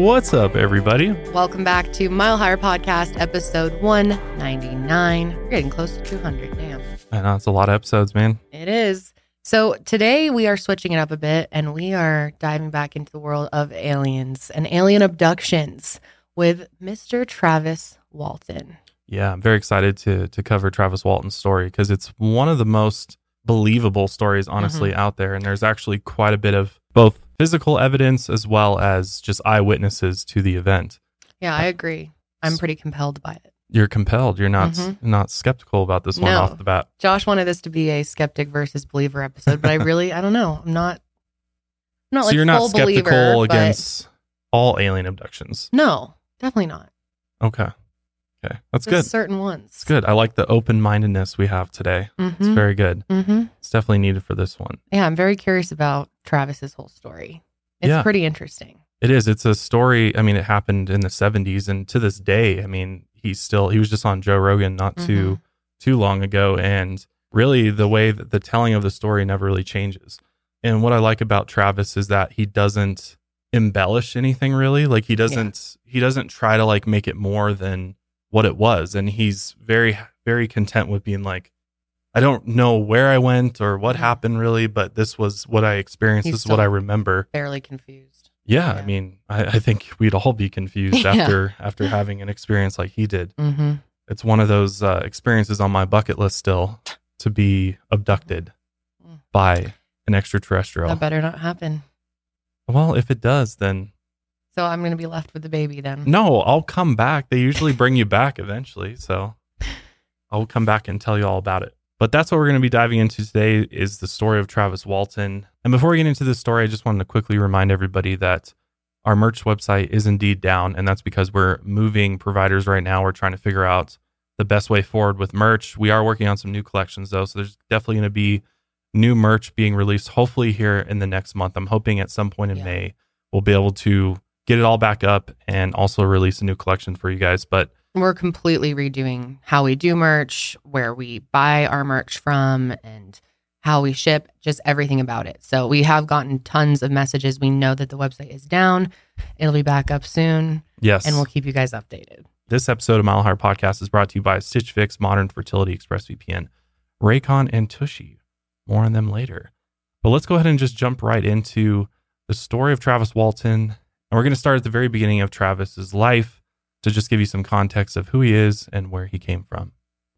What's up, everybody? Welcome back to Mile Higher Podcast, episode 199. We're getting close to 200. Damn. I know it's a lot of episodes, man. It is. So today we are switching it up a bit and we are diving back into the world of aliens and alien abductions with Mr. Travis Walton. Yeah, I'm very excited to to cover Travis Walton's story because it's one of the most believable stories, honestly, mm-hmm. out there. And there's actually quite a bit of both physical evidence as well as just eyewitnesses to the event. Yeah, I agree. I'm pretty compelled by it. You're compelled. You're not Mhm. not skeptical about this one No. off the bat. Josh wanted this to be a skeptic versus believer episode, but I really, I don't know. I'm not, I'm not so like you're not skeptical believer, but against all alien abductions. No, definitely not. Okay. Okay. That's good. certain ones. It's good. I like the open mindedness we have today. It's Mm-hmm. very good. mm-hmm. It's definitely needed for this one. Yeah, I'm very curious about Travis's whole story. It's Yeah. pretty interesting. It is. It's a story. I mean, it happened in the 70s, and to this day, I mean, he's still. He was just on Joe Rogan not too mm-hmm. too long ago, and really, the way that the telling of the story never really changes. And what I like about Travis is that he doesn't embellish anything really. Like he doesn't. He doesn't try to like make it more than what it was, and he's very very content with being like. I don't know where I went or what Mhm. happened really, but this was what I experienced. He's this is what I remember. Fairly confused. Yeah, I mean, I, I think we'd all be confused Yeah. after after having an experience like he did. Mm-hmm. It's one of those uh, experiences on my bucket list still to be abducted Mm. by an extraterrestrial. That better not happen. Well, if it does, then So I'm going to be left with the baby then. no, I'll come back. They usually bring you back eventually, so I'll come back and tell you all about it. But that's what we're going to be diving into today is the story of Travis Walton. And before we get into this story, I just wanted to quickly remind everybody that our merch website is indeed down, and that's because we're moving providers right now. We're trying to figure out the best way forward with merch. We are working on some new collections though, so there's definitely going to be new merch being released hopefully here in the next month. I'm hoping at some point in Yeah. May we'll be able to get it all back up and also release a new collection for you guys. But We're completely redoing how we do merch, where we buy our merch from, and how we ship, just everything about it. So we have gotten tons of messages. We know that the website is down. It'll be back up soon, yes, and we'll keep you guys updated. This episode of Mile Higher Podcast is brought to you by Stitch Fix, Modern Fertility Express VPN, Raycon, and Tushy. More on them later. But let's go ahead and just jump right into the story of Travis Walton. And we're going to start at the very beginning of Travis's life to just give you some context of who he is and where he came from.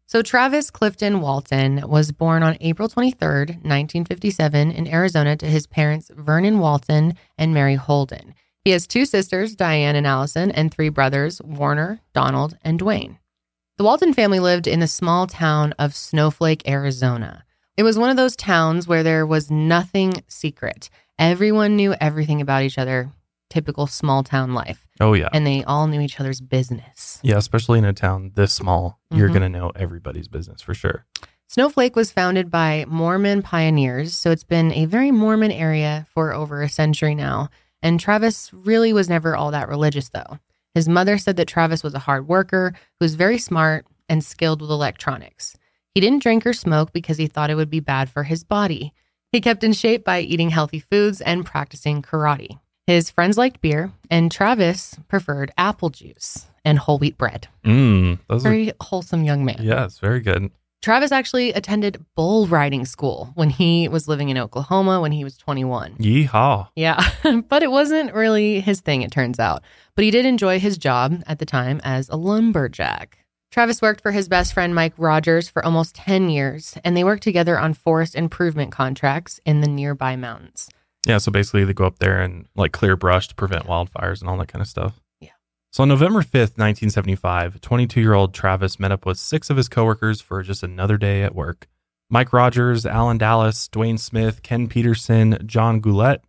So, Travis Clifton Walton was born on April 23rd, 1957, in Arizona to his parents, Vernon Walton and Mary Holden. He has two sisters, Diane and Allison, and three brothers, Warner, Donald, and Dwayne. The Walton family lived in the small town of Snowflake, Arizona. It was one of those towns where there was nothing secret. Everyone knew everything about each other, typical small town life, Oh, yeah. and they all knew each other's business. yeah, especially in a town this small, you're Mhm. going to know everybody's business for sure. Snowflake was founded by Mormon pioneers, so it's been a very Mormon area for over a century now. And Travis really was never all that religious, though. His mother said that Travis was a hard worker who was very smart and skilled with electronics. He didn't drink or smoke because he thought it would be bad for his body. He kept in shape by eating healthy foods and practicing karate. His friends liked beer, and Travis preferred apple juice and whole wheat bread. Mm, those are, Very wholesome young man. yes, very good. Travis actually attended bull riding school when he was living in Oklahoma when he was 21. Yeehaw. Yeah, but it wasn't really his thing, it turns out. But he did enjoy his job at the time as a lumberjack. Travis worked for his best friend Mike Rogers for almost 10 years, and they worked together on forest improvement contracts in the nearby mountains. Yeah, so basically they go up there and like clear brush to prevent wildfires and all that kind of stuff. Yeah. So on November 5th, 1975, 22 year old Travis met up with six of his coworkers for just another day at work. Mike Rogers, Alan Dalis, Dwayne Smith, Ken Peterson, John Goulette,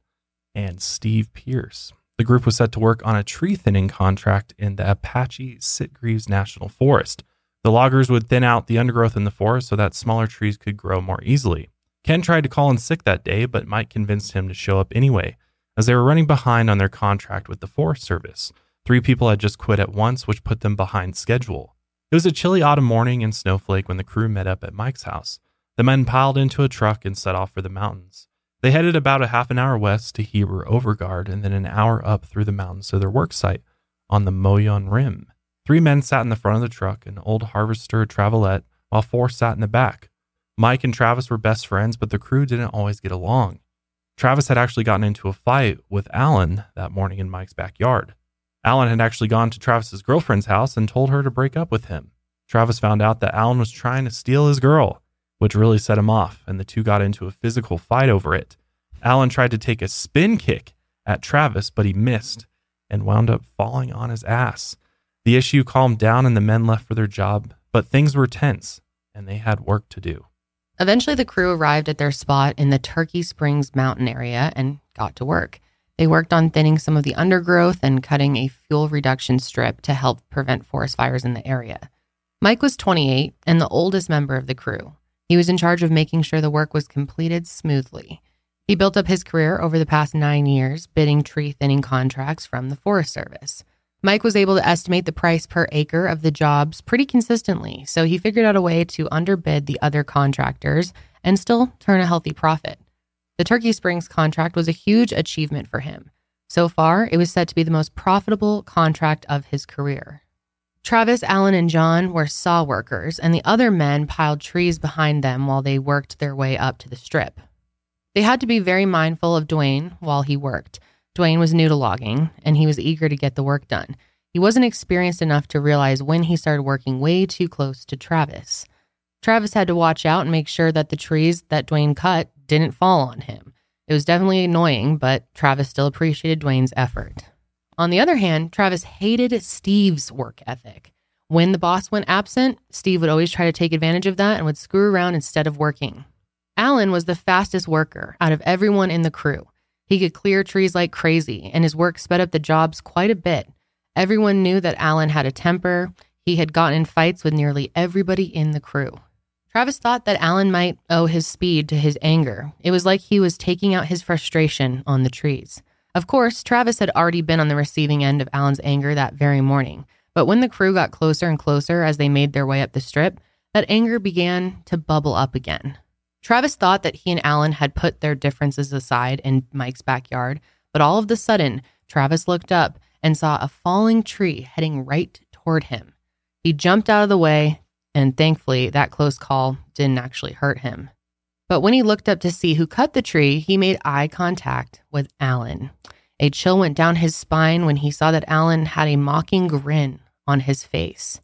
and Steve Pierce. The group was set to work on a tree thinning contract in the Apache Sitgreaves National Forest. The loggers would thin out the undergrowth in the forest so that smaller trees could grow more easily. Ken tried to call in sick that day, but Mike convinced him to show up anyway, as they were running behind on their contract with the Forest Service. Three people had just quit at once, which put them behind schedule. It was a chilly autumn morning in Snowflake when the crew met up at Mike's house. The men piled into a truck and set off for the mountains. They headed about a half an hour west to Heber Overgaard and then an hour up through the mountains to their work site on the Mogollon Rim. Three men sat in the front of the truck, an old Harvester Travelette, while four sat in the back. Mike and Travis were best friends, but the crew didn't always get along. Travis had actually gotten into a fight with Alan that morning in Mike's backyard. Alan had actually gone to Travis's girlfriend's house and told her to break up with him. Travis found out that Alan was trying to steal his girl, which really set him off, and the two got into a physical fight over it. Alan tried to take a spin kick at Travis, but he missed and wound up falling on his ass. The issue calmed down and the men left for their job, but things were tense and they had work to do. Eventually, the crew arrived at their spot in the Turkey Springs mountain area and got to work. They worked on thinning some of the undergrowth and cutting a fuel reduction strip to help prevent forest fires in the area. Mike was 28 and the oldest member of the crew. He was in charge of making sure the work was completed smoothly. He built up his career over the past nine years, bidding tree thinning contracts from the Forest Service. Mike was able to estimate the price per acre of the jobs pretty consistently, so he figured out a way to underbid the other contractors and still turn a healthy profit. The Turkey Springs contract was a huge achievement for him. So far, it was said to be the most profitable contract of his career. Travis, Allen, and John were saw workers, and the other men piled trees behind them while they worked their way up to the strip. They had to be very mindful of Dwayne while he worked. Dwayne was new to logging and he was eager to get the work done. He wasn't experienced enough to realize when he started working way too close to Travis. Travis had to watch out and make sure that the trees that Dwayne cut didn't fall on him. It was definitely annoying, but Travis still appreciated Dwayne's effort. On the other hand, Travis hated Steve's work ethic. When the boss went absent, Steve would always try to take advantage of that and would screw around instead of working. Alan was the fastest worker out of everyone in the crew. He could clear trees like crazy, and his work sped up the jobs quite a bit. Everyone knew that Alan had a temper. He had gotten in fights with nearly everybody in the crew. Travis thought that Alan might owe his speed to his anger. It was like he was taking out his frustration on the trees. Of course, Travis had already been on the receiving end of Alan's anger that very morning. But when the crew got closer and closer as they made their way up the strip, that anger began to bubble up again. Travis thought that he and Alan had put their differences aside in Mike's backyard, but all of a sudden, Travis looked up and saw a falling tree heading right toward him. He jumped out of the way, and thankfully, that close call didn't actually hurt him. But when he looked up to see who cut the tree, he made eye contact with Alan. A chill went down his spine when he saw that Alan had a mocking grin on his face.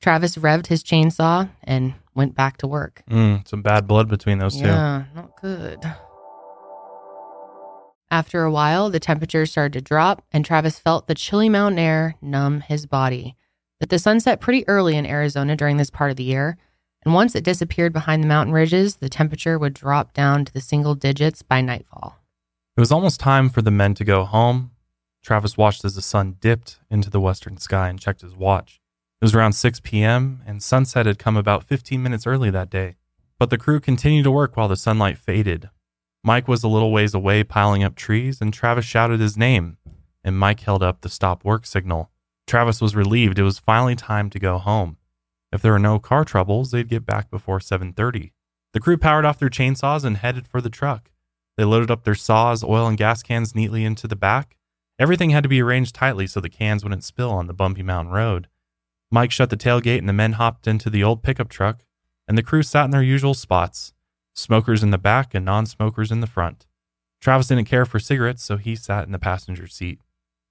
Travis revved his chainsaw and went back to work. Mm, some bad blood between those two. Yeah, not good. After a while, the temperature started to drop, and Travis felt the chilly mountain air numb his body. But the sun set pretty early in Arizona during this part of the year, and once it disappeared behind the mountain ridges, the temperature would drop down to the single digits by nightfall. It was almost time for the men to go home. Travis watched as the sun dipped into the western sky and checked his watch. It was around 6 p.m., and sunset had come about 15 minutes early that day. But the crew continued to work while the sunlight faded. Mike was a little ways away piling up trees, and Travis shouted his name, and Mike held up the stop work signal. Travis was relieved it was finally time to go home. If there were no car troubles, they'd get back before 7:30. The crew powered off their chainsaws and headed for the truck. They loaded up their saws, oil, and gas cans neatly into the back. Everything had to be arranged tightly so the cans wouldn't spill on the bumpy mountain road. Mike shut the tailgate and the men hopped into the old pickup truck, and the crew sat in their usual spots smokers in the back and non smokers in the front. Travis didn't care for cigarettes, so he sat in the passenger seat.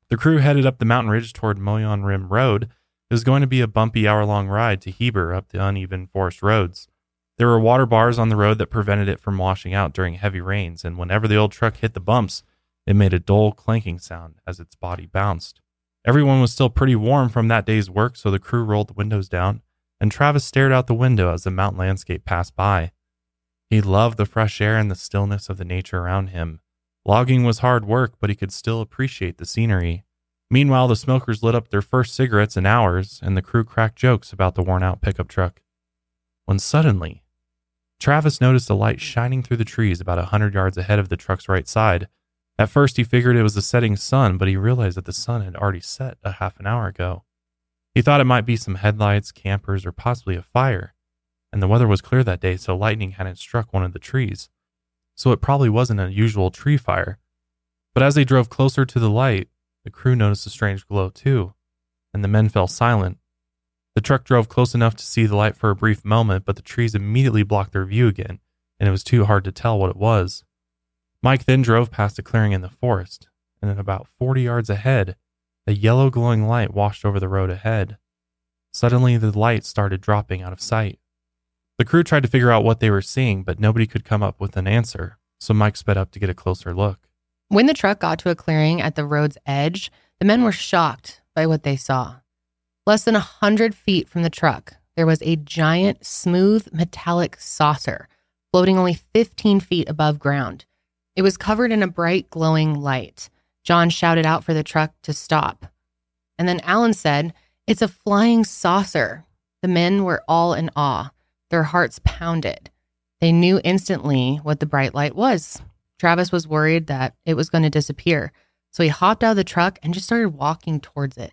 The crew headed up the mountain ridge toward Mogollon Rim Road. It was going to be a bumpy hour long ride to Heber up the uneven forest roads. There were water bars on the road that prevented it from washing out during heavy rains, and whenever the old truck hit the bumps, it made a dull clanking sound as its body bounced. Everyone was still pretty warm from that day's work, so the crew rolled the windows down, and Travis stared out the window as the mountain landscape passed by. He loved the fresh air and the stillness of the nature around him. Logging was hard work, but he could still appreciate the scenery. Meanwhile, the smokers lit up their first cigarettes in hours, and the crew cracked jokes about the worn out pickup truck. When suddenly, Travis noticed a light shining through the trees about a hundred yards ahead of the truck's right side. At first, he figured it was the setting sun, but he realized that the sun had already set a half an hour ago. He thought it might be some headlights, campers, or possibly a fire, and the weather was clear that day, so lightning hadn't struck one of the trees. so it probably wasn't an usual tree fire. But as they drove closer to the light, the crew noticed a strange glow too, and the men fell silent. The truck drove close enough to see the light for a brief moment, but the trees immediately blocked their view again, and it was too hard to tell what it was. Mike then drove past a clearing in the forest, and then about 40 yards ahead, a yellow glowing light washed over the road ahead. Suddenly, the light started dropping out of sight. The crew tried to figure out what they were seeing, but nobody could come up with an answer, so Mike sped up to get a closer look. When the truck got to a clearing at the road's edge, the men were shocked by what they saw. Less than a hundred feet from the truck, there was a giant, smooth, metallic saucer floating only 15 feet above ground. It was covered in a bright, glowing light. John shouted out for the truck to stop. And then Alan said, It's a flying saucer. The men were all in awe. Their hearts pounded. They knew instantly what the bright light was. Travis was worried that it was going to disappear. So he hopped out of the truck and just started walking towards it.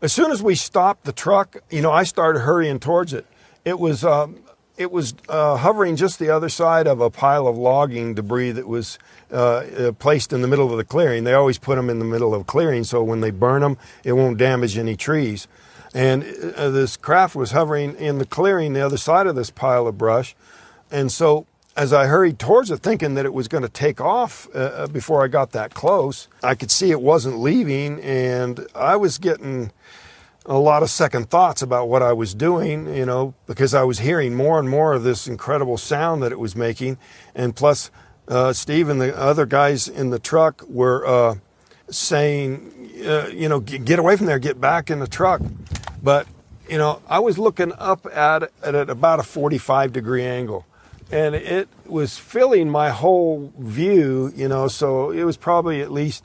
As soon as we stopped the truck, you know, I started hurrying towards it. It was um, it was uh, hovering just the other side of a pile of logging debris that was uh, uh, placed in the middle of the clearing. They always put them in the middle of clearing so when they burn them, it won't damage any trees. And uh, this craft was hovering in the clearing the other side of this pile of brush. And so as I hurried towards it, thinking that it was going to take off uh, uh, before I got that close, I could see it wasn't leaving, and I was getting a lot of second thoughts about what I was doing, you know, because I was hearing more and more of this incredible sound that it was making. And plus, uh, Steve and the other guys in the truck were uh, saying, uh, you know, get away from there, get back in the truck. But, you know, I was looking up at at about a 45 degree angle and it was filling my whole view, you know, so it was probably at least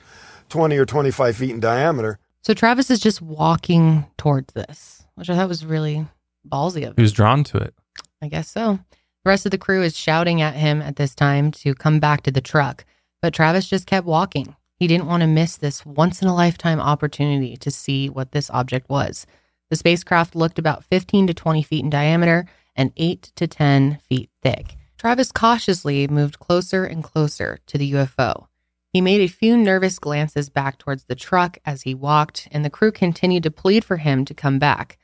20 or 25 feet in diameter. So Travis is just walking towards this, which I thought was really ballsy of him. He was drawn to it. I guess so. The rest of the crew is shouting at him at this time to come back to the truck, but Travis just kept walking. He didn't want to miss this once in a lifetime opportunity to see what this object was. The spacecraft looked about 15 to 20 feet in diameter and 8 to 10 feet thick. Travis cautiously moved closer and closer to the UFO. He made a few nervous glances back towards the truck as he walked, and the crew continued to plead for him to come back.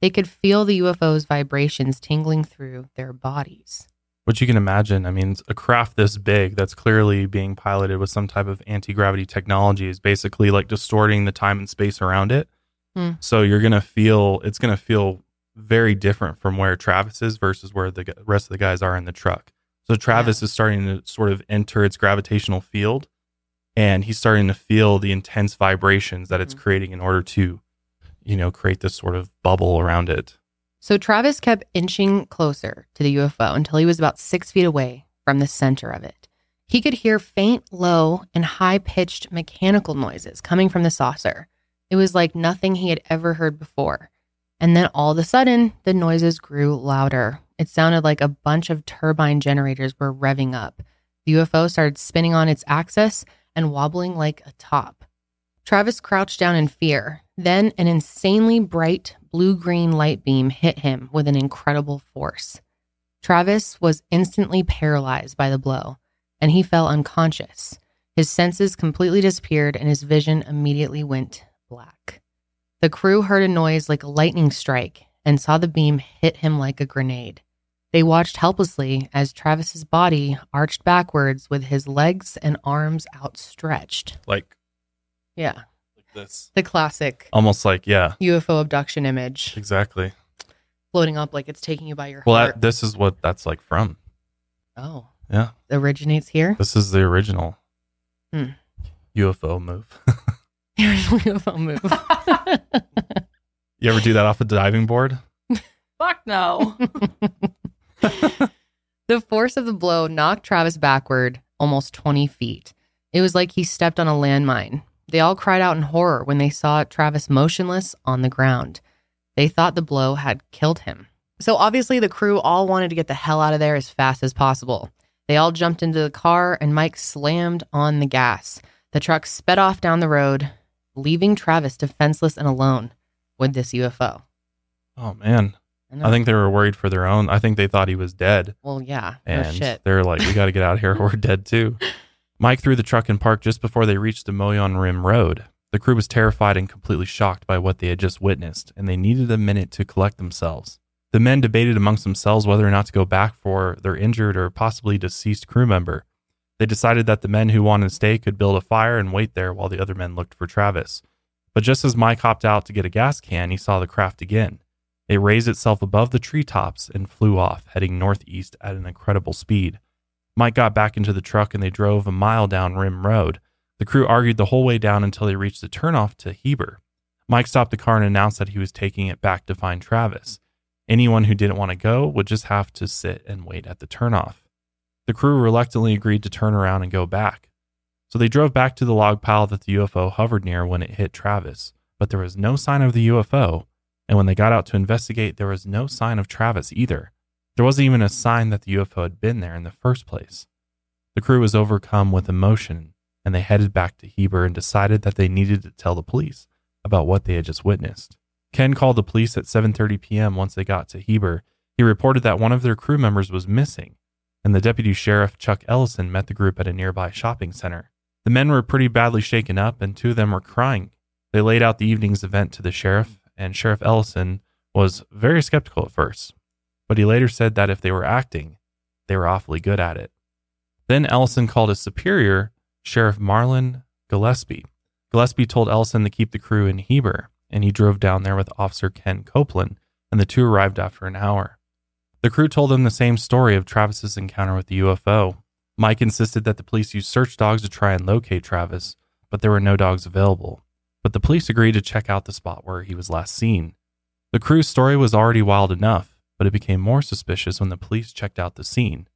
They could feel the UFO's vibrations tingling through their bodies. Which you can imagine. I mean, a craft this big that's clearly being piloted with some type of anti gravity technology is basically like distorting the time and space around it. Hmm. So you're going to feel, it's going to feel very different from where Travis is versus where the rest of the guys are in the truck. So Travis yeah. is starting to sort of enter its gravitational field and he's starting to feel the intense vibrations that it's mm-hmm. creating in order to, you know, create this sort of bubble around it. So Travis kept inching closer to the UFO until he was about six feet away from the center of it. He could hear faint, low, and high pitched mechanical noises coming from the saucer. It was like nothing he had ever heard before. And then all of a sudden, the noises grew louder. It sounded like a bunch of turbine generators were revving up. The UFO started spinning on its axis and wobbling like a top. Travis crouched down in fear. Then an insanely bright blue green light beam hit him with an incredible force. Travis was instantly paralyzed by the blow, and he fell unconscious. His senses completely disappeared, and his vision immediately went black. The crew heard a noise like a lightning strike and saw the beam hit him like a grenade. They watched helplessly as Travis's body arched backwards with his legs and arms outstretched. Like, yeah. Like this. The classic. Almost like, yeah. UFO abduction image. Exactly. Floating up like it's taking you by your well, heart. Well, this is what that's like from. Oh. Yeah. Originates here? This is the original hmm. UFO move. Original UFO move. you ever do that off a diving board? Fuck no. the force of the blow knocked Travis backward almost 20 feet. It was like he stepped on a landmine. They all cried out in horror when they saw Travis motionless on the ground. They thought the blow had killed him. So obviously, the crew all wanted to get the hell out of there as fast as possible. They all jumped into the car, and Mike slammed on the gas. The truck sped off down the road, leaving Travis defenseless and alone with this UFO. Oh man. I think they were worried for their own. I think they thought he was dead. Well, yeah. No And shit. they're like, we got to get out of here. Or we're dead too. Mike threw the truck in park just before they reached the Mogollon Rim Road. The crew was terrified and completely shocked by what they had just witnessed, and they needed a minute to collect themselves. The men debated amongst themselves whether or not to go back for their injured or possibly deceased crew member. They decided that the men who wanted to stay could build a fire and wait there while the other men looked for Travis. But just as Mike hopped out to get a gas can, he saw the craft again. It raised itself above the treetops and flew off, heading northeast at an incredible speed. Mike got back into the truck and they drove a mile down Rim Road. The crew argued the whole way down until they reached the turnoff to Heber. Mike stopped the car and announced that he was taking it back to find Travis. Anyone who didn't want to go would just have to sit and wait at the turnoff. The crew reluctantly agreed to turn around and go back. So they drove back to the log pile that the UFO hovered near when it hit Travis, but there was no sign of the UFO. And when they got out to investigate, there was no sign of Travis either. There wasn't even a sign that the UFO had been there in the first place. The crew was overcome with emotion and they headed back to Heber and decided that they needed to tell the police about what they had just witnessed. Ken called the police at 7:30 p.m. once they got to Heber. He reported that one of their crew members was missing, and the deputy sheriff Chuck Ellison met the group at a nearby shopping center. The men were pretty badly shaken up and two of them were crying. They laid out the evening's event to the sheriff, and Sheriff Ellison was very skeptical at first, but he later said that if they were acting, they were awfully good at it. Then Ellison called his superior, Sheriff Marlin Gillespie. Gillespie told Ellison to keep the crew in Heber, and he drove down there with Officer Ken Copeland, and the two arrived after an hour. The crew told them the same story of Travis's encounter with the UFO. Mike insisted that the police use search dogs to try and locate Travis, but there were no dogs available. But the police agreed to check out the spot where he was last seen. The crew's story was already wild enough, but it became more suspicious when the police checked out the scene.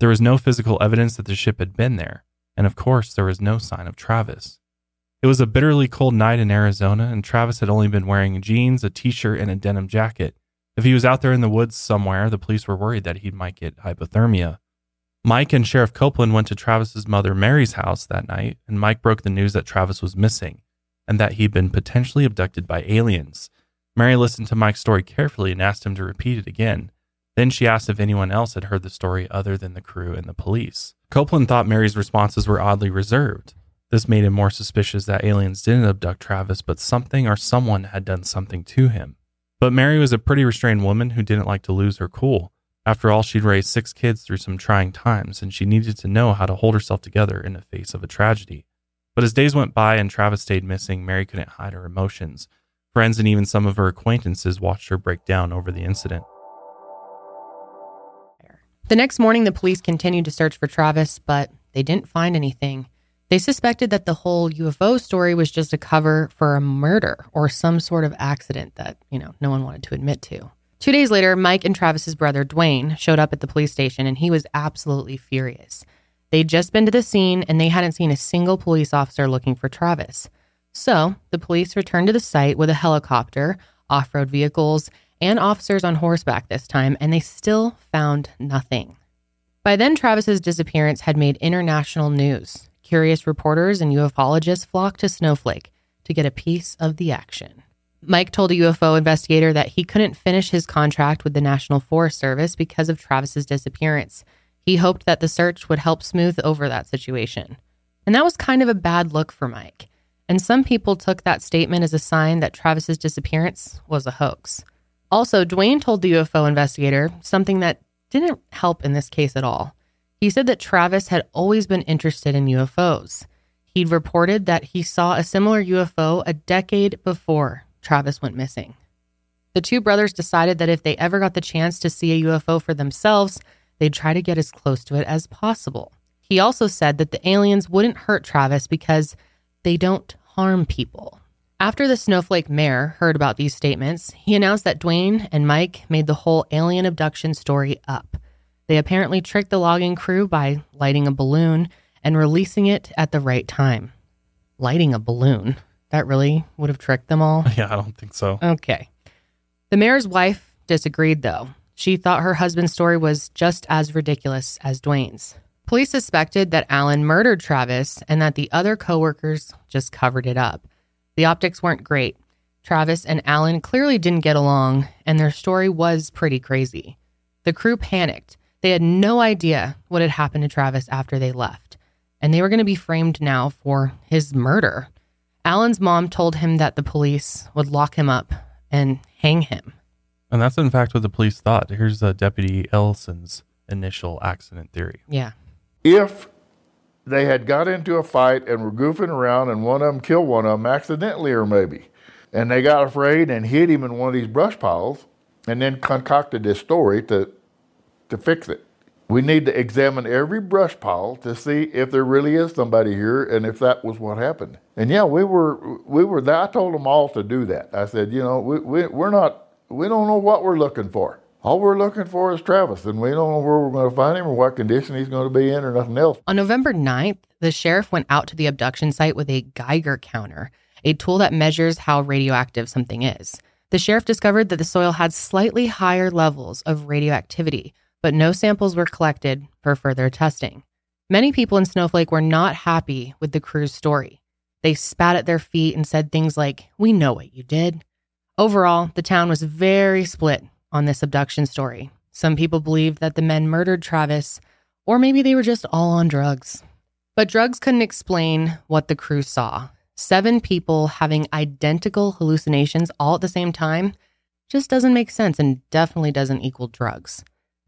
There was no physical evidence that the ship had been there, and of course, there was no sign of Travis. It was a bitterly cold night in Arizona, and Travis had only been wearing jeans, a t shirt, and a denim jacket. If he was out there in the woods somewhere, the police were worried that he might get hypothermia. Mike and Sheriff Copeland went to Travis's mother Mary's house that night, and Mike broke the news that Travis was missing and that he'd been potentially abducted by aliens. Mary listened to Mike's story carefully and asked him to repeat it again. Then she asked if anyone else had heard the story other than the crew and the police. Copeland thought Mary's responses were oddly reserved. This made him more suspicious that aliens didn't abduct Travis, but something or someone had done something to him. But Mary was a pretty restrained woman who didn't like to lose her cool. After all, she'd raised six kids through some trying times, and she needed to know how to hold herself together in the face of a tragedy. But as days went by and Travis stayed missing, Mary couldn't hide her emotions. Friends and even some of her acquaintances watched her break down over the incident. The next morning, the police continued to search for Travis, but they didn't find anything. They suspected that the whole UFO story was just a cover for a murder or some sort of accident that, you know, no one wanted to admit to. Two days later, Mike and Travis's brother, Dwayne, showed up at the police station and he was absolutely furious. They'd just been to the scene and they hadn't seen a single police officer looking for Travis. So the police returned to the site with a helicopter, off road vehicles, and officers on horseback this time, and they still found nothing. By then, Travis's disappearance had made international news. Curious reporters and ufologists flocked to Snowflake to get a piece of the action. Mike told a UFO investigator that he couldn't finish his contract with the National Forest Service because of Travis's disappearance. He hoped that the search would help smooth over that situation. And that was kind of a bad look for Mike. And some people took that statement as a sign that Travis's disappearance was a hoax. Also, Dwayne told the UFO investigator something that didn't help in this case at all. He said that Travis had always been interested in UFOs. He'd reported that he saw a similar UFO a decade before Travis went missing. The two brothers decided that if they ever got the chance to see a UFO for themselves, they'd try to get as close to it as possible. He also said that the aliens wouldn't hurt Travis because they don't harm people. After the Snowflake mayor heard about these statements, he announced that Dwayne and Mike made the whole alien abduction story up. They apparently tricked the logging crew by lighting a balloon and releasing it at the right time. Lighting a balloon? That really would have tricked them all? Yeah, I don't think so. Okay. The mayor's wife disagreed, though. She thought her husband's story was just as ridiculous as Dwayne's. Police suspected that Alan murdered Travis and that the other coworkers just covered it up. The optics weren't great. Travis and Alan clearly didn't get along, and their story was pretty crazy. The crew panicked. They had no idea what had happened to Travis after they left, and they were going to be framed now for his murder. Alan's mom told him that the police would lock him up and hang him. And that's in fact what the police thought. Here's uh, Deputy Ellison's initial accident theory. Yeah. If they had got into a fight and were goofing around and one of them killed one of them accidentally or maybe, and they got afraid and hid him in one of these brush piles and then concocted this story to, to fix it. We need to examine every brush pile to see if there really is somebody here and if that was what happened. And yeah, we were we were. I told them all to do that. I said, you know, we, we we're not. We don't know what we're looking for. All we're looking for is Travis, and we don't know where we're going to find him or what condition he's going to be in or nothing else. On November 9th, the sheriff went out to the abduction site with a Geiger counter, a tool that measures how radioactive something is. The sheriff discovered that the soil had slightly higher levels of radioactivity, but no samples were collected for further testing. Many people in Snowflake were not happy with the crew's story. They spat at their feet and said things like, We know what you did. Overall, the town was very split on this abduction story. Some people believed that the men murdered Travis, or maybe they were just all on drugs. But drugs couldn't explain what the crew saw. Seven people having identical hallucinations all at the same time just doesn't make sense and definitely doesn't equal drugs.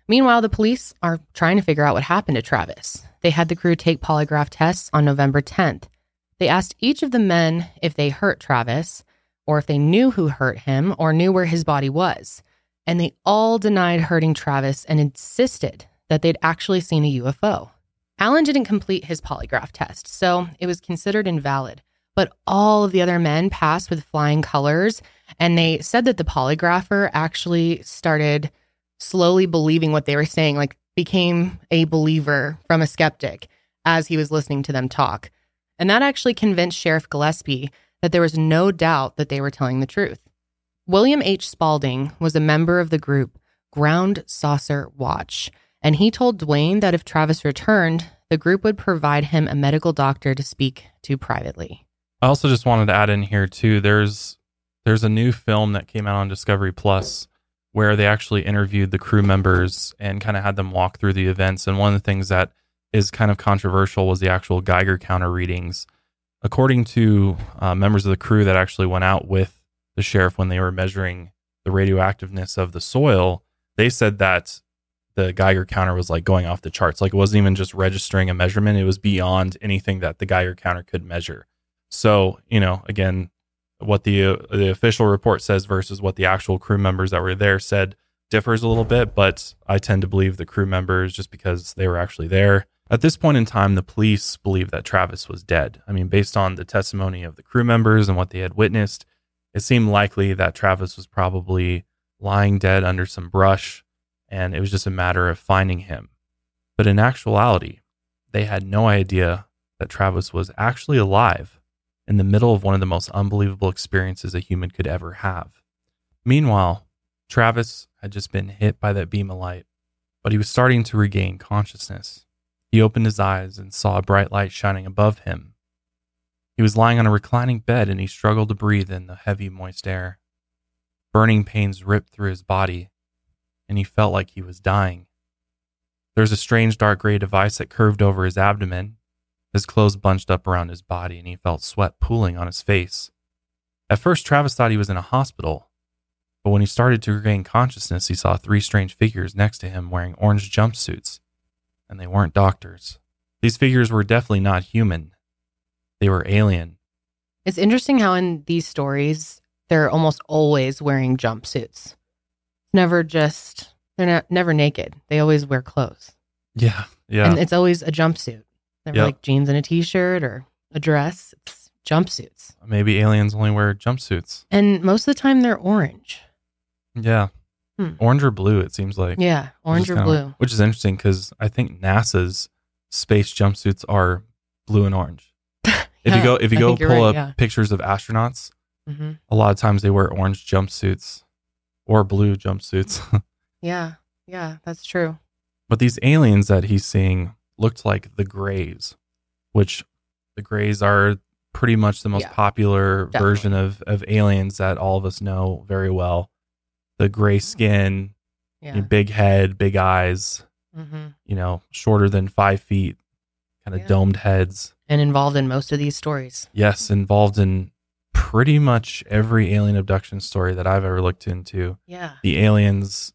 Meanwhile, the police are trying to figure out what happened to Travis. They had the crew take polygraph tests on November 10th. They asked each of the men if they hurt Travis, or if they knew who hurt him, or knew where his body was. And they all denied hurting Travis and insisted that they'd actually seen a UFO. Alan didn't complete his polygraph test, so it was considered invalid. But all of the other men passed with flying colors, and they said that the polygrapher actually started slowly believing what they were saying, like became a believer from a skeptic as he was listening to them talk. And that actually convinced Sheriff Gillespie that there was no doubt that they were telling the truth. William H. Spalding was a member of the group Ground Saucer Watch, and he told Dwayne that if Travis returned, the group would provide him a medical doctor to speak to privately. I also just wanted to add in here too. There's there's a new film that came out on Discovery Plus where they actually interviewed the crew members and kind of had them walk through the events. And one of the things that is kind of controversial was the actual Geiger counter readings. According to uh, members of the crew that actually went out with the sheriff when they were measuring the radioactiveness of the soil, they said that the Geiger counter was like going off the charts. Like it wasn't even just registering a measurement, it was beyond anything that the Geiger counter could measure. So, you know, again, what the uh, the official report says versus what the actual crew members that were there said differs a little bit, but I tend to believe the crew members just because they were actually there. At this point in time, the police believe that Travis was dead. I mean, based on the testimony of the crew members and what they had witnessed, it seemed likely that Travis was probably lying dead under some brush, and it was just a matter of finding him. But in actuality, they had no idea that Travis was actually alive in the middle of one of the most unbelievable experiences a human could ever have. Meanwhile, Travis had just been hit by that beam of light, but he was starting to regain consciousness. He opened his eyes and saw a bright light shining above him. He was lying on a reclining bed and he struggled to breathe in the heavy, moist air. Burning pains ripped through his body, and he felt like he was dying. There was a strange dark gray device that curved over his abdomen, his clothes bunched up around his body, and he felt sweat pooling on his face. At first, Travis thought he was in a hospital, but when he started to regain consciousness, he saw three strange figures next to him wearing orange jumpsuits, and they weren't doctors. These figures were definitely not human, they were alien. It's interesting how in these stories, they're almost always wearing jumpsuits. Never just, they're not, never naked. They always wear clothes. Yeah, yeah. And it's always a jumpsuit. Never Yep. like jeans and a t shirt or a dress. It's jumpsuits. Maybe aliens only wear jumpsuits. And most of the time they're orange. Yeah. Hmm. Orange or blue, it seems like. Yeah, orange or blue. Which is interesting because I think NASA's space jumpsuits are blue and orange. If you go if you I go pull right, up yeah. pictures of astronauts, hmm a lot of times they wear orange jumpsuits or blue jumpsuits. Yeah, yeah, that's true. but these aliens that he's seeing looked like the Greys, which the Greys are pretty much the most Yeah, popular definitely. version of of aliens that all of us know very well. The gray skin, Yeah. big head, big eyes, hmm you know, shorter than five feet, kind of Yeah. domed heads. And involved in most of these stories. Yes, involved in pretty much every alien abduction story that I've ever looked into. Yeah. The aliens,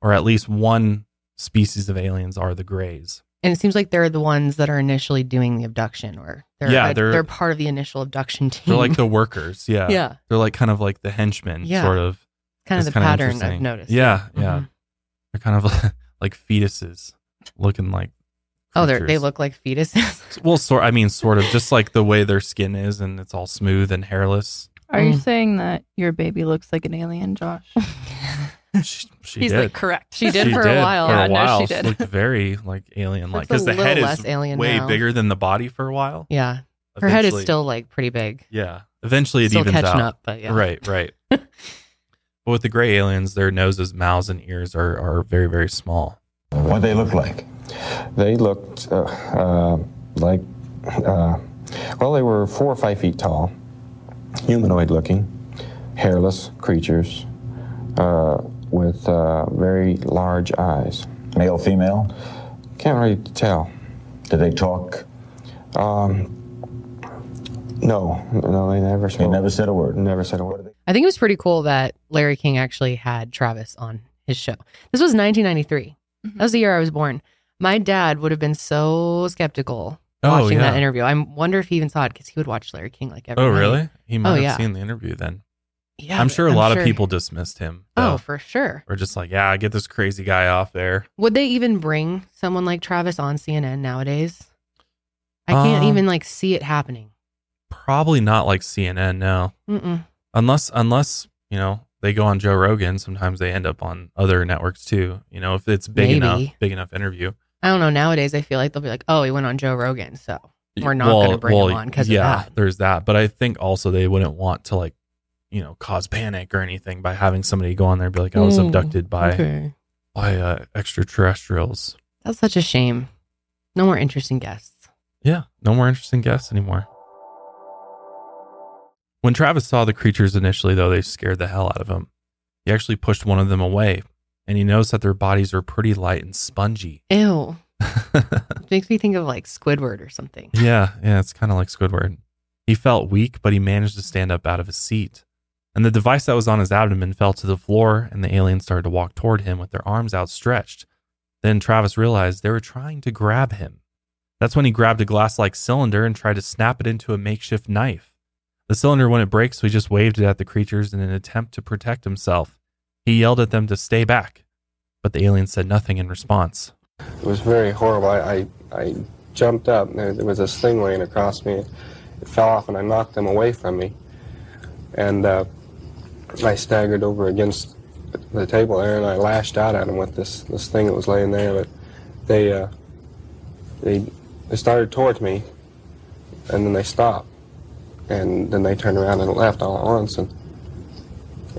or at least one species of aliens, are the grays. And it seems like they're the ones that are initially doing the abduction, or they're Yeah, like- they're- they're part of the initial abduction team. They're like the workers. Yeah. yeah, They're like kind of like the henchmen, Yeah. sort of. Kind of the kinda pattern I've noticed. Yeah, yeah. Mhm. They're kind of like fetuses, looking like. Oh, they they look like fetuses. Well, sort. I mean, sort of. Just like the way their skin is, and it's all smooth and hairless. Are you Mm. saying that your baby looks like an alien, Josh? She, she He's did. like, correct. She did for a while. For Yeah, a no, while, she did. looked very like alien like because the head less is alien way now. bigger than the body for a while. yeah, her head is still like pretty big. yeah. Eventually, it Still evens catching out. up, but yeah. Right, right. But with the gray aliens, their noses, mouths, and ears are are very very small. What they look like? They looked uh, uh, like, uh, well, they were four or five feet tall, humanoid looking, hairless creatures uh, with uh, very large eyes. Male, female? Can't really tell. Did they talk? Um, no, no, they never spoke. They never said a word. Never said a word. I think it was pretty cool that Larry King actually had Travis on his show. This was 1993. That was the year I was born. My dad would have been so skeptical Oh, watching that interview. I wonder if he even saw it because he would watch Larry King like every Oh, night. really? He might have yeah. seen the interview then. Yeah, I'm sure a I'm lot sure- of people dismissed him. Oh, for sure. or just like, yeah, get this crazy guy off there. Would they even bring someone like Travis on CNN nowadays? I can't Um, even like see it happening. Probably not like CNN, now. Mm-mm. Unless, unless you know, they go on Joe Rogan. Sometimes they end up on other networks too. You know, if it's big Maybe. enough, big enough interview. I don't know. Nowadays, I feel like they'll be like, "Oh, he went on Joe Rogan," so we're not Well- going to bring well, him on because yeah, of that. there's that. But I think also they wouldn't want to like, you know, cause panic or anything by having somebody go on there and be like, I was Mm, abducted by Okay. by uh, extraterrestrials. That's such a shame. No more interesting guests. Yeah, no more interesting guests anymore. When Travis saw the creatures initially, though, they scared the hell out of him. He actually pushed one of them away, and he noticed that their bodies were pretty light and spongy. Ew. It makes me think of like Squidward or something. yeah, yeah, it's kind of like Squidward. He felt weak, but he managed to stand up out of his seat. And the device that was on his abdomen fell to the floor, and the aliens started to walk toward him with their arms outstretched. Then Travis realized they were trying to grab him. That's when he grabbed a glass like cylinder and tried to snap it into a makeshift knife. The cylinder wouldn't break, so he just waved it at the creatures in an attempt to protect himself. He yelled at them to stay back, but the alien said nothing in response. It was very horrible. I, I, I jumped up. and There, there was this thing laying across me. It fell off, and I knocked them away from me. And uh, I staggered over against the table there, and I lashed out at them with this, this thing that was laying there. But they, uh, they, they started towards me, and then they stopped. And then they turned around and left all at once, and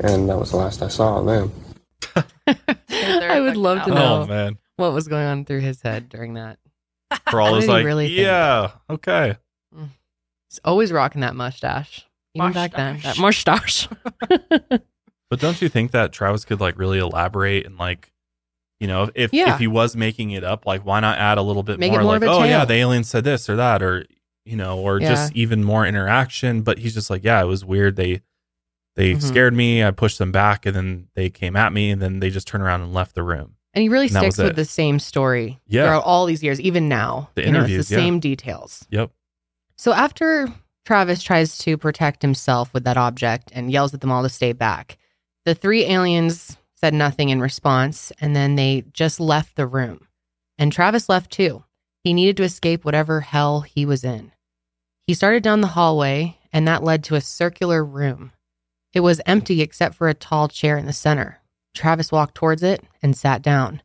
and that was the last I saw of them. I would love to know Oh, man. what was going on through his head during that. For all What is did like, really think? yeah, okay. Mm. He's always rocking that mustache. Even back then. That mustache. But don't you think that Travis could like really elaborate and like, you know, if Yeah. if he was making it up, like why not add a little bit Make more, more like, of a oh yeah, the alien said this or that, or you know, or just even more interaction. But he's just like, yeah, it was weird. They they Mhm. scared me. I pushed them back, and then they came at me, and then they just turned around and left the room. And he really And sticks with it. the same story Yeah. throughout all these years, even now. The You know, it's interviews, the yeah. same details. Yep. So after Travis tries to protect himself with that object and yells at them all to stay back, the three aliens said nothing in response, and then they just left the room. And Travis left too. He needed to escape whatever hell he was in. He started down the hallway, and that led to a circular room. It was empty except for a tall chair in the center. Travis walked towards it and sat down.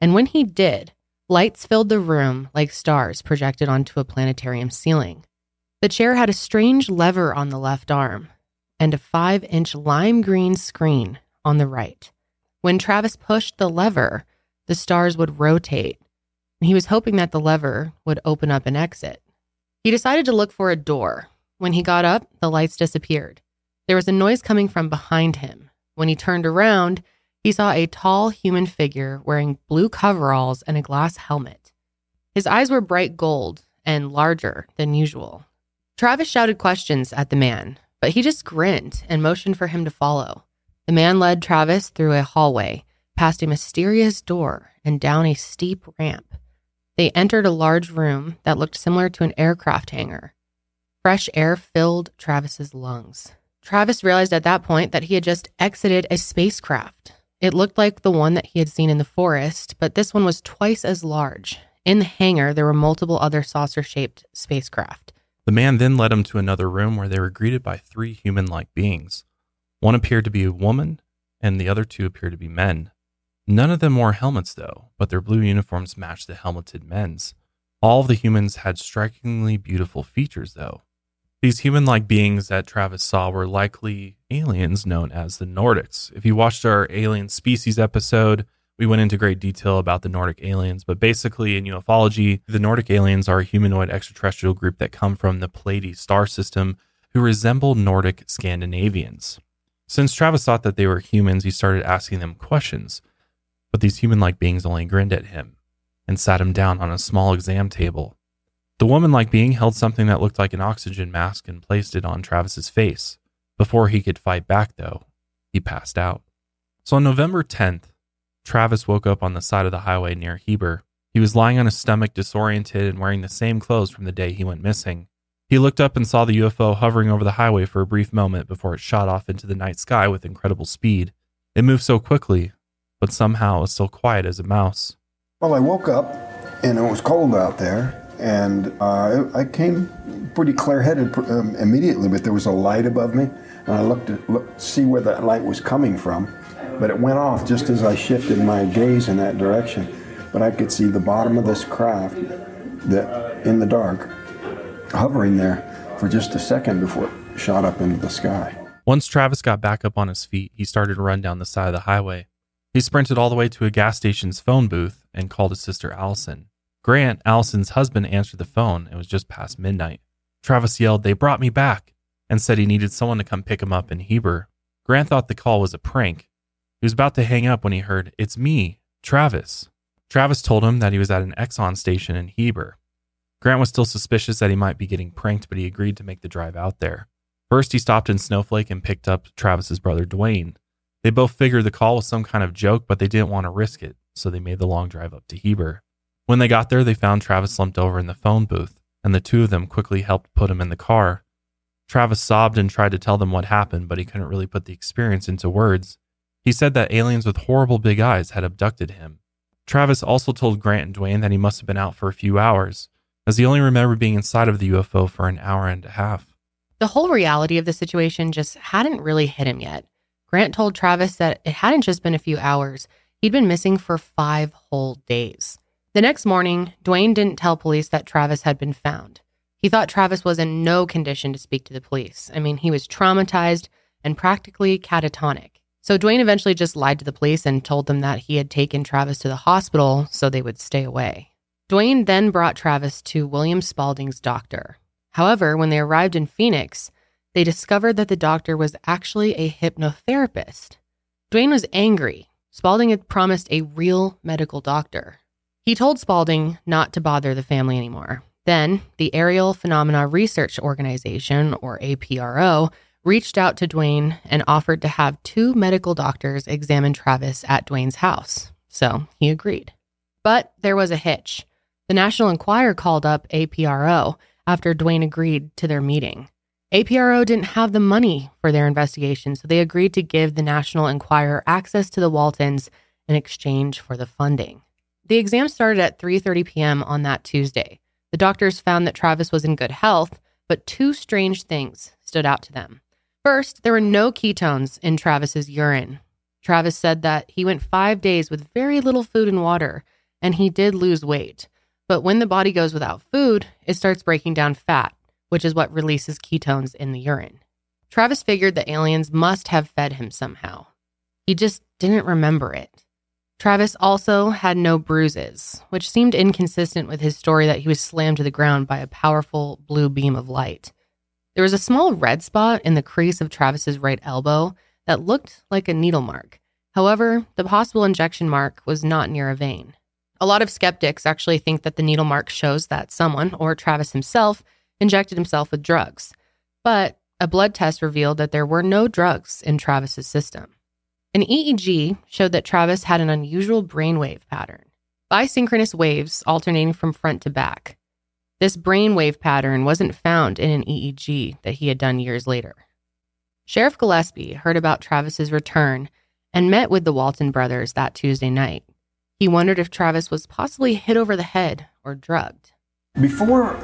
And when he did, lights filled the room like stars projected onto a planetarium ceiling. The chair had a strange lever on the left arm and a five inch lime green screen on the right. When Travis pushed the lever, the stars would rotate. He was hoping that the lever would open up an exit. He decided to look for a door. When he got up, the lights disappeared. There was a noise coming from behind him. When he turned around, he saw a tall human figure wearing blue coveralls and a glass helmet. His eyes were bright gold and larger than usual. Travis shouted questions at the man, but he just grinned and motioned for him to follow. The man led Travis through a hallway, past a mysterious door, and down a steep ramp. They entered a large room that looked similar to an aircraft hangar. Fresh air filled Travis's lungs. Travis realized at that point that he had just exited a spacecraft. It looked like the one that he had seen in the forest, but this one was twice as large. In the hangar, there were multiple other saucer shaped spacecraft. The man then led him to another room where they were greeted by three human like beings. One appeared to be a woman, and the other two appeared to be men. None of them wore helmets, though, but their blue uniforms matched the helmeted men's. All of the humans had strikingly beautiful features, though. These human like beings that Travis saw were likely aliens known as the Nordics. If you watched our alien species episode, we went into great detail about the Nordic aliens, but basically in ufology, the Nordic aliens are a humanoid extraterrestrial group that come from the Pleiades star system who resemble Nordic Scandinavians. Since Travis thought that they were humans, he started asking them questions, but these human like beings only grinned at him and sat him down on a small exam table. The woman like being held something that looked like an oxygen mask and placed it on Travis's face. Before he could fight back, though, he passed out. So on November 10th, Travis woke up on the side of the highway near Heber. He was lying on his stomach, disoriented, and wearing the same clothes from the day he went missing. He looked up and saw the UFO hovering over the highway for a brief moment before it shot off into the night sky with incredible speed. It moved so quickly, but somehow was still quiet as a mouse. Well, I woke up and it was cold out there, and uh, I came pretty clear-headed um, immediately. But there was a light above me, and I looked to look, see where that light was coming from. But it went off just as I shifted my gaze in that direction. But I could see the bottom of this craft that in the dark, hovering there for just a second before it shot up into the sky. Once Travis got back up on his feet, he started to run down the side of the highway. He sprinted all the way to a gas station's phone booth and called his sister Allison. Grant, Allison's husband, answered the phone. It was just past midnight. Travis yelled, They brought me back, and said he needed someone to come pick him up in Heber. Grant thought the call was a prank. He was about to hang up when he heard, It's me, Travis. Travis told him that he was at an Exxon station in Heber. Grant was still suspicious that he might be getting pranked, but he agreed to make the drive out there. First, he stopped in Snowflake and picked up Travis's brother Dwayne. They both figured the call was some kind of joke, but they didn't want to risk it, so they made the long drive up to Heber. When they got there, they found Travis slumped over in the phone booth, and the two of them quickly helped put him in the car. Travis sobbed and tried to tell them what happened, but he couldn't really put the experience into words. He said that aliens with horrible big eyes had abducted him. Travis also told Grant and Dwayne that he must have been out for a few hours, as he only remembered being inside of the UFO for an hour and a half. The whole reality of the situation just hadn't really hit him yet. Grant told Travis that it hadn't just been a few hours, he'd been missing for five whole days. The next morning, Dwayne didn't tell police that Travis had been found. He thought Travis was in no condition to speak to the police. I mean, he was traumatized and practically catatonic. So Dwayne eventually just lied to the police and told them that he had taken Travis to the hospital so they would stay away. Dwayne then brought Travis to William Spaulding's doctor. However, when they arrived in Phoenix, they discovered that the doctor was actually a hypnotherapist. Dwayne was angry. Spaulding had promised a real medical doctor. He told Spaulding not to bother the family anymore. Then, the Aerial Phenomena Research Organization, or APRO, reached out to Dwayne and offered to have two medical doctors examine Travis at Dwayne's house. So he agreed. But there was a hitch. The National Enquirer called up APRO after Dwayne agreed to their meeting. APRO didn't have the money for their investigation, so they agreed to give the National Enquirer access to the Waltons in exchange for the funding. The exam started at 3:30 p.m. on that Tuesday. The doctors found that Travis was in good health, but two strange things stood out to them. First, there were no ketones in Travis's urine. Travis said that he went 5 days with very little food and water, and he did lose weight. But when the body goes without food, it starts breaking down fat, which is what releases ketones in the urine. Travis figured the aliens must have fed him somehow. He just didn't remember it. Travis also had no bruises, which seemed inconsistent with his story that he was slammed to the ground by a powerful blue beam of light. There was a small red spot in the crease of Travis's right elbow that looked like a needle mark. However, the possible injection mark was not near a vein. A lot of skeptics actually think that the needle mark shows that someone, or Travis himself, injected himself with drugs. But a blood test revealed that there were no drugs in Travis's system. An EEG showed that Travis had an unusual brainwave pattern, bisynchronous waves alternating from front to back. This brainwave pattern wasn't found in an EEG that he had done years later. Sheriff Gillespie heard about Travis's return and met with the Walton brothers that Tuesday night. He wondered if Travis was possibly hit over the head or drugged. Before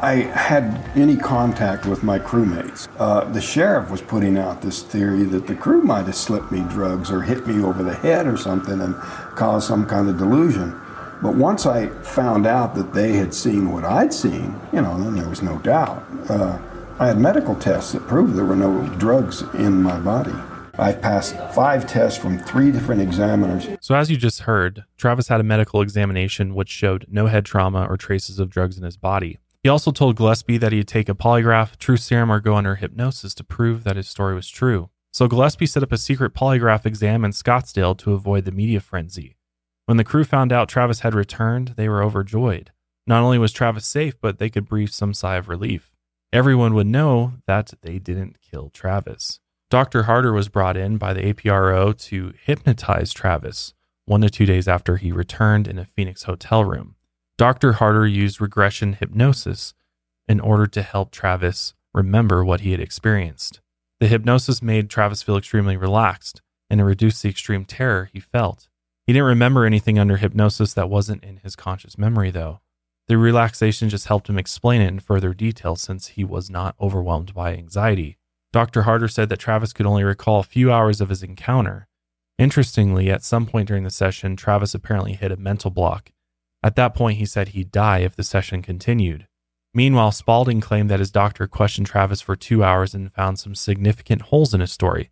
I had any contact with my crewmates, uh, the sheriff was putting out this theory that the crew might have slipped me drugs or hit me over the head or something and caused some kind of delusion. But once I found out that they had seen what I'd seen, you know, then there was no doubt. Uh, I had medical tests that proved there were no drugs in my body. I've passed five tests from three different examiners. So, as you just heard, Travis had a medical examination which showed no head trauma or traces of drugs in his body. He also told Gillespie that he'd take a polygraph, truth serum, or go under hypnosis to prove that his story was true. So, Gillespie set up a secret polygraph exam in Scottsdale to avoid the media frenzy. When the crew found out Travis had returned, they were overjoyed. Not only was Travis safe, but they could breathe some sigh of relief. Everyone would know that they didn't kill Travis. Dr. Harder was brought in by the APRO to hypnotize Travis one to two days after he returned in a Phoenix hotel room. Dr. Harder used regression hypnosis in order to help Travis remember what he had experienced. The hypnosis made Travis feel extremely relaxed and it reduced the extreme terror he felt. He didn't remember anything under hypnosis that wasn't in his conscious memory, though. The relaxation just helped him explain it in further detail since he was not overwhelmed by anxiety. Dr. Harder said that Travis could only recall a few hours of his encounter. Interestingly, at some point during the session, Travis apparently hit a mental block. At that point, he said he'd die if the session continued. Meanwhile, Spaulding claimed that his doctor questioned Travis for two hours and found some significant holes in his story.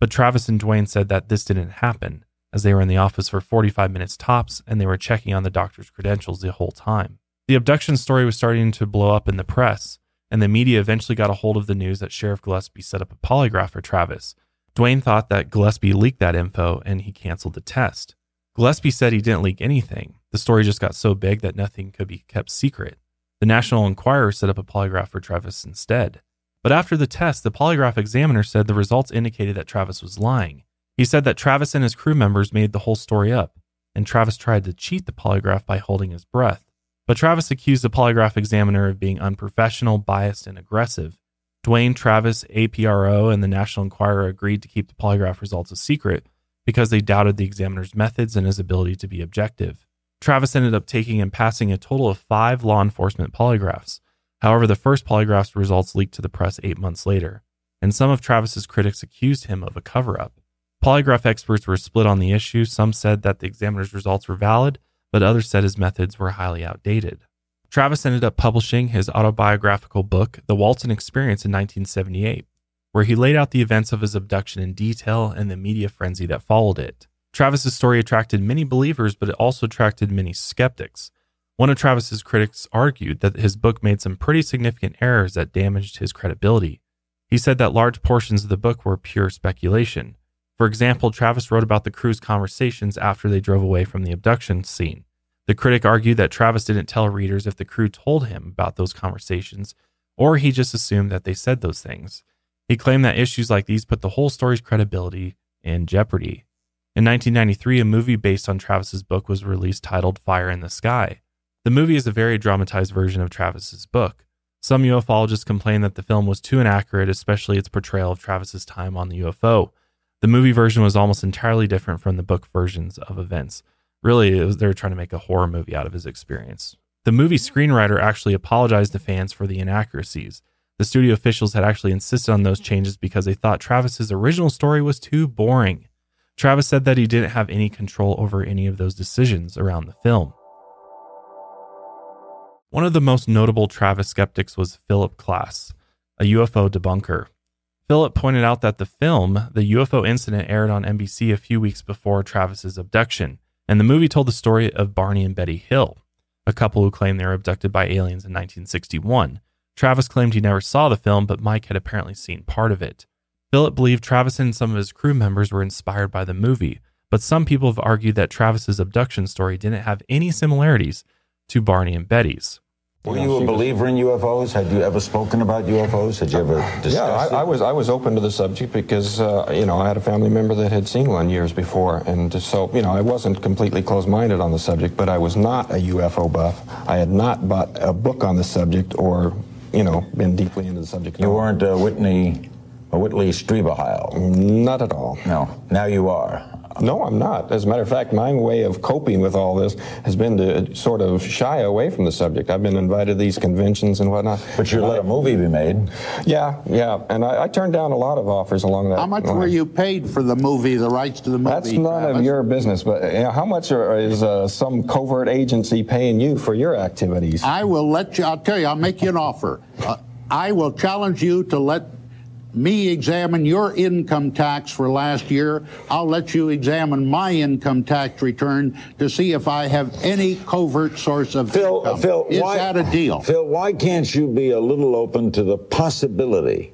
But Travis and Dwayne said that this didn't happen, as they were in the office for 45 minutes tops and they were checking on the doctor's credentials the whole time. The abduction story was starting to blow up in the press, and the media eventually got a hold of the news that Sheriff Gillespie set up a polygraph for Travis. Dwayne thought that Gillespie leaked that info and he canceled the test. Gillespie said he didn't leak anything. The story just got so big that nothing could be kept secret. The National Enquirer set up a polygraph for Travis instead. But after the test, the polygraph examiner said the results indicated that Travis was lying. He said that Travis and his crew members made the whole story up, and Travis tried to cheat the polygraph by holding his breath. But Travis accused the polygraph examiner of being unprofessional, biased, and aggressive. Dwayne, Travis, APRO, and the National Enquirer agreed to keep the polygraph results a secret because they doubted the examiner's methods and his ability to be objective. Travis ended up taking and passing a total of five law enforcement polygraphs. However, the first polygraph's results leaked to the press eight months later, and some of Travis's critics accused him of a cover up. Polygraph experts were split on the issue. Some said that the examiner's results were valid, but others said his methods were highly outdated. Travis ended up publishing his autobiographical book, The Walton Experience, in 1978, where he laid out the events of his abduction in detail and the media frenzy that followed it. Travis's story attracted many believers, but it also attracted many skeptics. One of Travis's critics argued that his book made some pretty significant errors that damaged his credibility. He said that large portions of the book were pure speculation, for example, Travis wrote about the crew's conversations after they drove away from the abduction scene. The critic argued that Travis didn't tell readers if the crew told him about those conversations, or he just assumed that they said those things. He claimed that issues like these put the whole story's credibility in jeopardy. In 1993, a movie based on Travis's book was released titled Fire in the Sky. The movie is a very dramatized version of Travis's book. Some ufologists complain that the film was too inaccurate, especially its portrayal of Travis's time on the UFO. The movie version was almost entirely different from the book versions of events. Really, was, they were trying to make a horror movie out of his experience. The movie screenwriter actually apologized to fans for the inaccuracies. The studio officials had actually insisted on those changes because they thought Travis's original story was too boring. Travis said that he didn't have any control over any of those decisions around the film. One of the most notable Travis skeptics was Philip Klass, a UFO debunker. Philip pointed out that the film, The UFO Incident, aired on NBC a few weeks before Travis's abduction, and the movie told the story of Barney and Betty Hill, a couple who claimed they were abducted by aliens in 1961. Travis claimed he never saw the film, but Mike had apparently seen part of it. Philip believed Travis and some of his crew members were inspired by the movie, but some people have argued that Travis's abduction story didn't have any similarities to Barney and Betty's. Were you a believer in UFOs? Had you ever spoken about UFOs? Had you ever discussed Yeah, I, it? I was I was open to the subject because uh, you know I had a family member that had seen one years before, and so you know I wasn't completely closed-minded on the subject, but I was not a UFO buff. I had not bought a book on the subject or you know been deeply into the subject. You weren't a Whitney, a Whitley Strieberheil. Not at all. No. Now you are. No, I'm not. As a matter of fact, my way of coping with all this has been to sort of shy away from the subject. I've been invited to these conventions and whatnot. But you let a movie be made. Yeah, yeah, and I, I turned down a lot of offers along that. How much line. were you paid for the movie, the rights to the movie? That's none of your business, but you know, how much are, is uh, some covert agency paying you for your activities? I will let you, I'll tell you, I'll make you an offer. Uh, I will challenge you to let me examine your income tax for last year. I'll let you examine my income tax return to see if I have any covert source of Phil, income. Phil, Is why, that a deal? Phil, why can't you be a little open to the possibility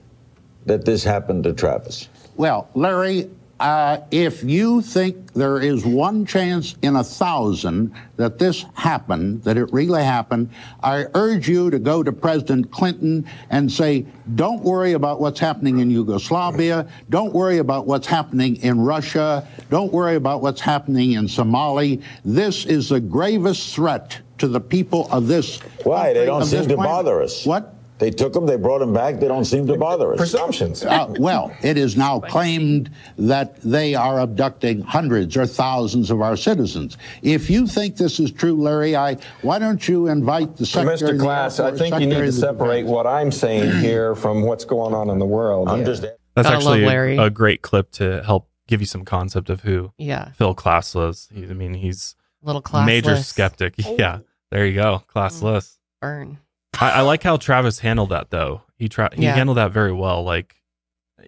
that this happened to Travis? Well, Larry, uh, if you think there is one chance in a thousand that this happened, that it really happened, I urge you to go to President Clinton and say, don't worry about what's happening in Yugoslavia. Don't worry about what's happening in Russia. Don't worry about what's happening in Somalia. This is the gravest threat to the people of this. Why? They don't seem to planet. bother us. What? They took them, they brought them back, they don't seem to bother us. Presumptions. Uh, well, it is now claimed that they are abducting hundreds or thousands of our citizens. If you think this is true, Larry, I why don't you invite the secretary? Mr. of the Class, I Force, think you need to separate what I'm saying here from what's going on in the world. I'm just That's Gotta actually a, a great clip to help give you some concept of who Yeah. Phil Klass was. I mean, he's a Little classless. major skeptic. Yeah, there you go, classless. Burn. I, I like how Travis handled that though. He tried. He Yeah. handled that very well. Like,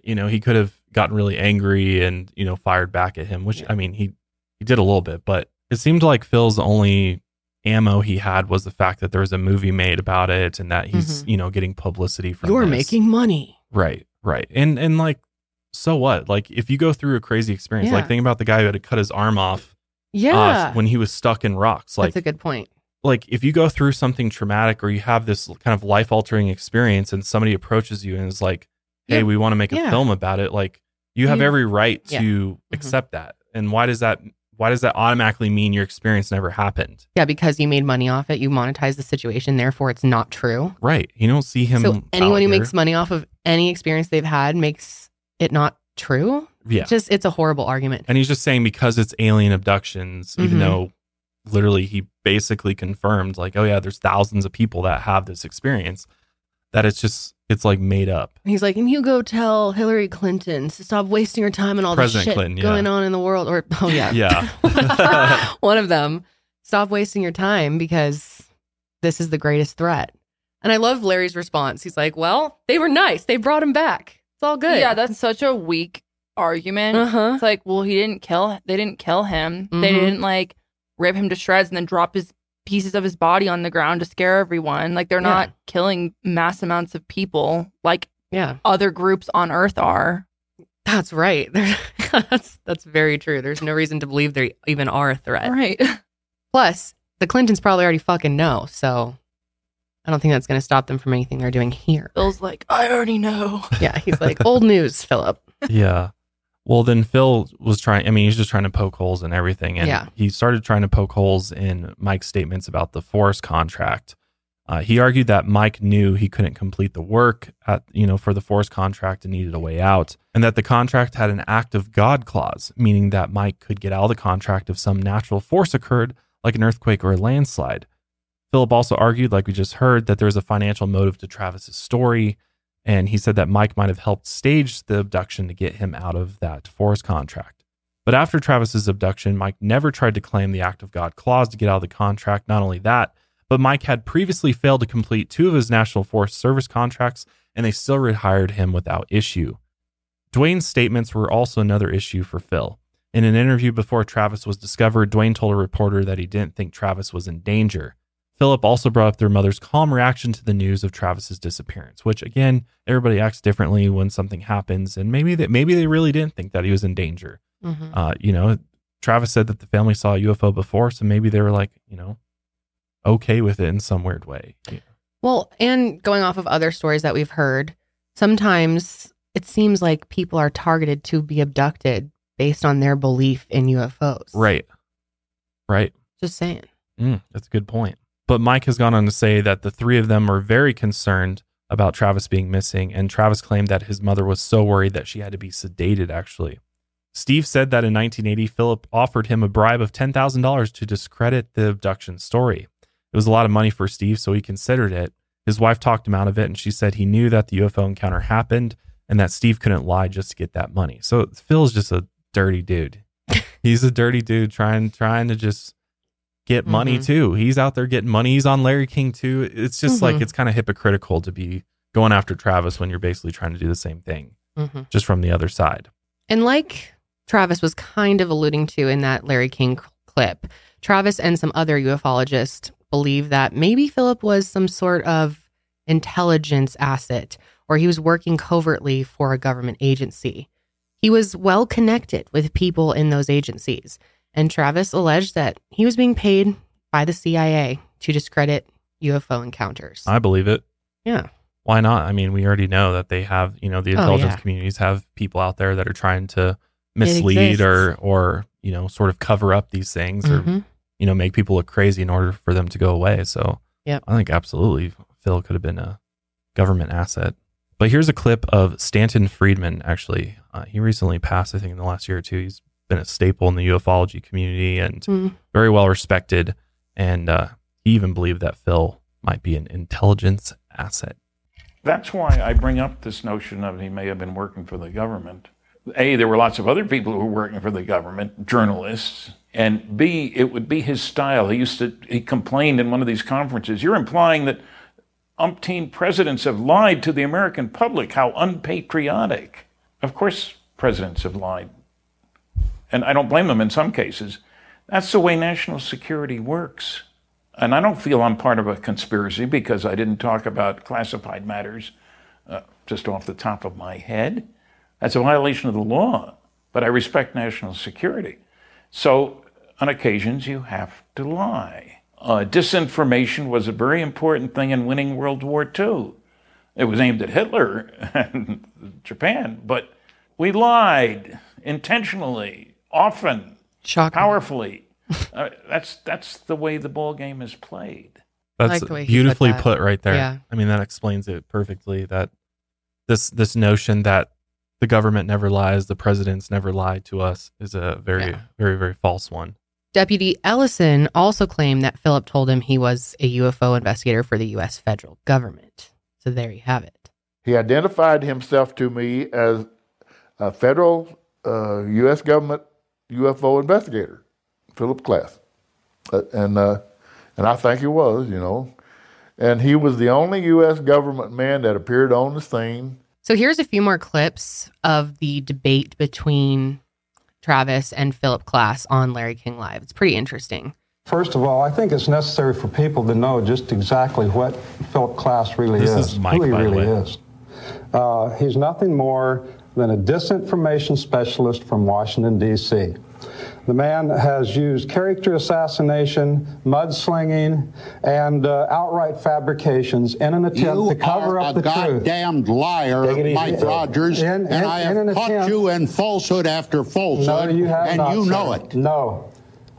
you know, he could have gotten really angry and you know fired back at him, which I mean he he did a little bit, but it seemed like Phil's only ammo he had was the fact that there was a movie made about it and that he's Mhm. you know getting publicity from. You're this. making money. right, right, and and like so what? Like if you go through a crazy experience, like think about the guy who had to cut his arm off uh, Yeah. when he was stuck in rocks. Like That's a good point. Like if you go through something traumatic or you have this kind of life altering experience and somebody approaches you and is like, "Hey, Yeah. we want to make a Yeah. film about it," like you have every right Yeah. Mm-hmm. to accept that. And why does that why does that automatically mean your experience never happened? Yeah, because you made money off it, you monetize the situation, therefore it's not true. Right. You don't see him so anyone who makes money off of any experience they've had makes it not true. Yeah. It's just it's a horrible argument. and he's just saying because it's alien abductions, even Mhm. though literally he basically confirmed like, "Oh yeah, there's thousands of people that have this experience." That it's just it's like made up. He's like, and you go tell Hillary Clinton to stop wasting her time and all President the shit Clinton, yeah. going on in the world. Or oh yeah, Yeah. one of them. Stop wasting your time because this is the greatest threat. And I love Larry's response. He's like, "Well, they were nice. They brought him back. It's all good." Yeah, that's such a weak argument. uh huh. It's like, well, he didn't kill. They didn't kill him. They Mhm. didn't like rip him to shreds and then drop his pieces of his body on the ground to scare everyone. Like they're Yeah. not killing mass amounts of people like Yeah, other groups on Earth are. that's right. That's that's very true. There's no reason to believe they even are a threat. Right. Plus, the Clintons probably already fucking know. So I don't think that's going to stop them from anything they're doing here. Bill's like, I already know. Yeah, he's like, old news, Philip. yeah. Well, then Phil was trying. I mean, he's just trying to poke holes in everything, and Yeah. he started trying to poke holes in Mike's statements about the forest contract. Uh, he argued that Mike knew he couldn't complete the work at you know for the forest contract and needed a way out, and that the contract had an act of God clause, meaning that Mike could get out of the contract if some natural force occurred, like an earthquake or a landslide. Philip also argued, like we just heard, that there was a financial motive to Travis's story, and he said that Mike might have helped stage the abduction to get him out of that forest contract. But after Travis's abduction, Mike never tried to claim the act of God clause to get out of the contract. Not only that, but Mike had previously failed to complete two of his National Forest Service contracts, and they still rehired him without issue. Dwayne's statements were also another issue for Phil. In an interview before Travis was discovered, Dwayne told a reporter that he didn't think Travis was in danger. Philip also brought up their mother's calm reaction to the news of Travis's disappearance, which again, everybody acts differently when something happens, and maybe that maybe they really didn't think that he was in danger. Mhm. Uh, you know, Travis said that the family saw a UFO before, so maybe they were like, you know, okay with it in some weird way. Well, and going off of other stories that we've heard, sometimes it seems like people are targeted to be abducted based on their belief in UFOs. Right. Right. Just saying. Mm, that's a good point. But Mike has gone on to say that the three of them were very concerned about Travis being missing, and Travis claimed that his mother was so worried that she had to be sedated, actually. Steve said that in 1980, Philip offered him a bribe of $10,000 to discredit the abduction story. It was a lot of money for Steve, so he considered it. His wife talked him out of it, and she said he knew that the UFO encounter happened and that Steve couldn't lie just to get that money. So Phil's just a dirty dude. He's a dirty dude trying trying to just get money Mhm. too. He's out there getting money. He's on Larry King too. It's just like Mhm. it's kind of hypocritical to be going after Travis when you're basically trying to do the same thing, hmm just from the other side. And like Travis was kind of alluding to in that Larry King clip, Travis and some other ufologists believe that maybe Philip was some sort of intelligence asset or he was working covertly for a government agency. He was well connected with people in those agencies. And Travis alleged that he was being paid by the CIA to discredit UFO encounters. I believe it. yeah. Why not? I mean, we already know that they have, you know, the Oh, intelligence yeah. communities have people out there that are trying to mislead or or, you know, sort of cover up these things or Mhm. you know, make people look crazy in order for them to go away. So Yep. I think absolutely Phil could have been a government asset. But here's a clip of Stanton Friedman. Actually, uh, he recently passed. I think in the last year or two, he's been a staple in the ufology community and Mm. very well respected. And uh, he even believed that Phil might be an intelligence asset. That's why I bring up this notion of he may have been working for the government. A, there were lots of other people who were working for the government, journalists. And B, it would be his style. He used to, he complained in one of these conferences, you're implying that umpteen presidents have lied to the American public. How unpatriotic. Of course, presidents have lied. And I don't blame them in some cases. That's the way national security works. And I don't feel I'm part of a conspiracy because I didn't talk about classified matters uh, just off the top of my head. That's a violation of the law, but I respect national security. So, on occasions, you have to lie. Uh, disinformation was a very important thing in winning World War II. It was aimed at Hitler and Japan, but we lied intentionally, often, Shocking. powerfully. uh, that's that's the way the ball game is played. That's like the put beautifully that. put, right there. Yeah. I mean, that explains it perfectly. That this this notion that the government never lies, the presidents never lied to us, is a very Yeah. very very false one. Deputy Ellison also claimed that Philip told him he was a UFO investigator for the U.S. federal government. So there you have it. He identified himself to me as a federal uh, U.S. government UFO investigator, Philip Klass, uh, and uh, and I think he was, you know, and he was the only U.S. government man that appeared on the scene. So here's a few more clips of the debate between Travis and Philip Klass on Larry King Live. It's pretty interesting. First of all, I think it's necessary for people to know just exactly what Philip Klass really This is, is Mike, who he by the really way. is. Uh, he's nothing more than a disinformation specialist from Washington, D.C. The man has used character assassination, mudslinging, and uh, outright fabrications in an attempt You to cover up the truth. goddamned liar, Take it easy, Mike. Rogers, In- and I have caught attempt- you in falsehood after falsehood, No, you and not, you sir. know it. No.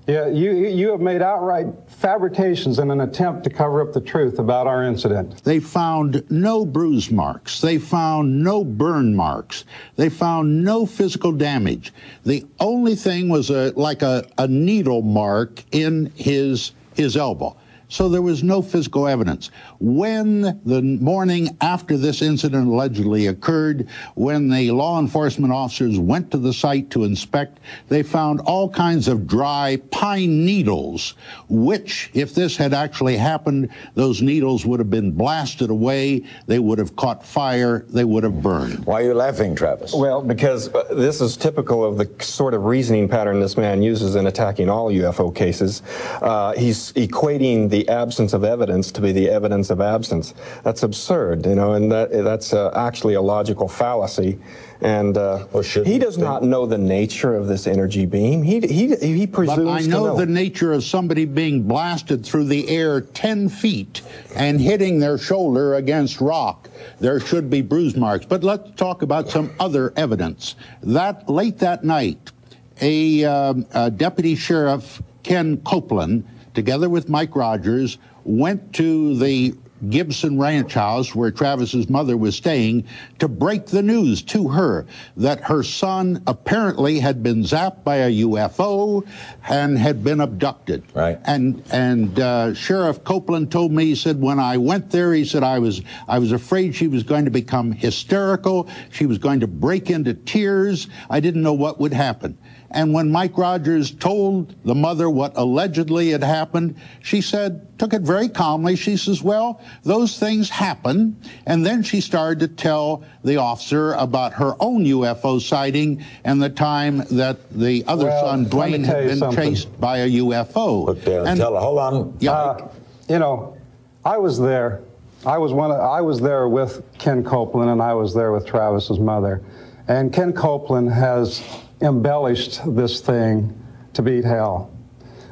Yeah, you, you have made outright fabrications in an attempt to cover up the truth about our incident. They found no bruise marks. They found no burn marks. They found no physical damage. The only thing was a like a, a needle mark in his his elbow. So there was no physical evidence. When the morning after this incident allegedly occurred, when the law enforcement officers went to the site to inspect, they found all kinds of dry pine needles, which, if this had actually happened, those needles would have been blasted away, they would have caught fire, they would have burned. Why are you laughing, Travis? Well, because uh, this is typical of the sort of reasoning pattern this man uses in attacking all UFO cases. Uh, he's equating the the absence of evidence to be the evidence of absence. That's absurd, you know, and that, that's uh, actually a logical fallacy. And uh, he does not know the nature of this energy beam. He, he, he presumes But I know, know. the nature of somebody being blasted through the air 10 feet and hitting their shoulder against rock. There should be bruise marks. But let's talk about some other evidence. That late that night, a, um, a deputy sheriff, Ken Copeland, together with Mike Rogers, went to the Gibson Ranch House where Travis's mother was staying to break the news to her that her son apparently had been zapped by a UFO and had been abducted. Right. And and uh, Sheriff Copeland told me he said when I went there he said I was I was afraid she was going to become hysterical. She was going to break into tears. I didn't know what would happen. And when Mike Rogers told the mother what allegedly had happened, she said, took it very calmly. She says, Well, those things happen. And then she started to tell the officer about her own UFO sighting and the time that the other Well, son, let me Dwayne, tell had been something. chased by a UFO. and tell her, hold on. Yeah. Uh, you know, I was there. I was one. Of, I was there with Ken Copeland, and I was there with Travis's mother. And Ken Copeland has embellished this thing to beat hell.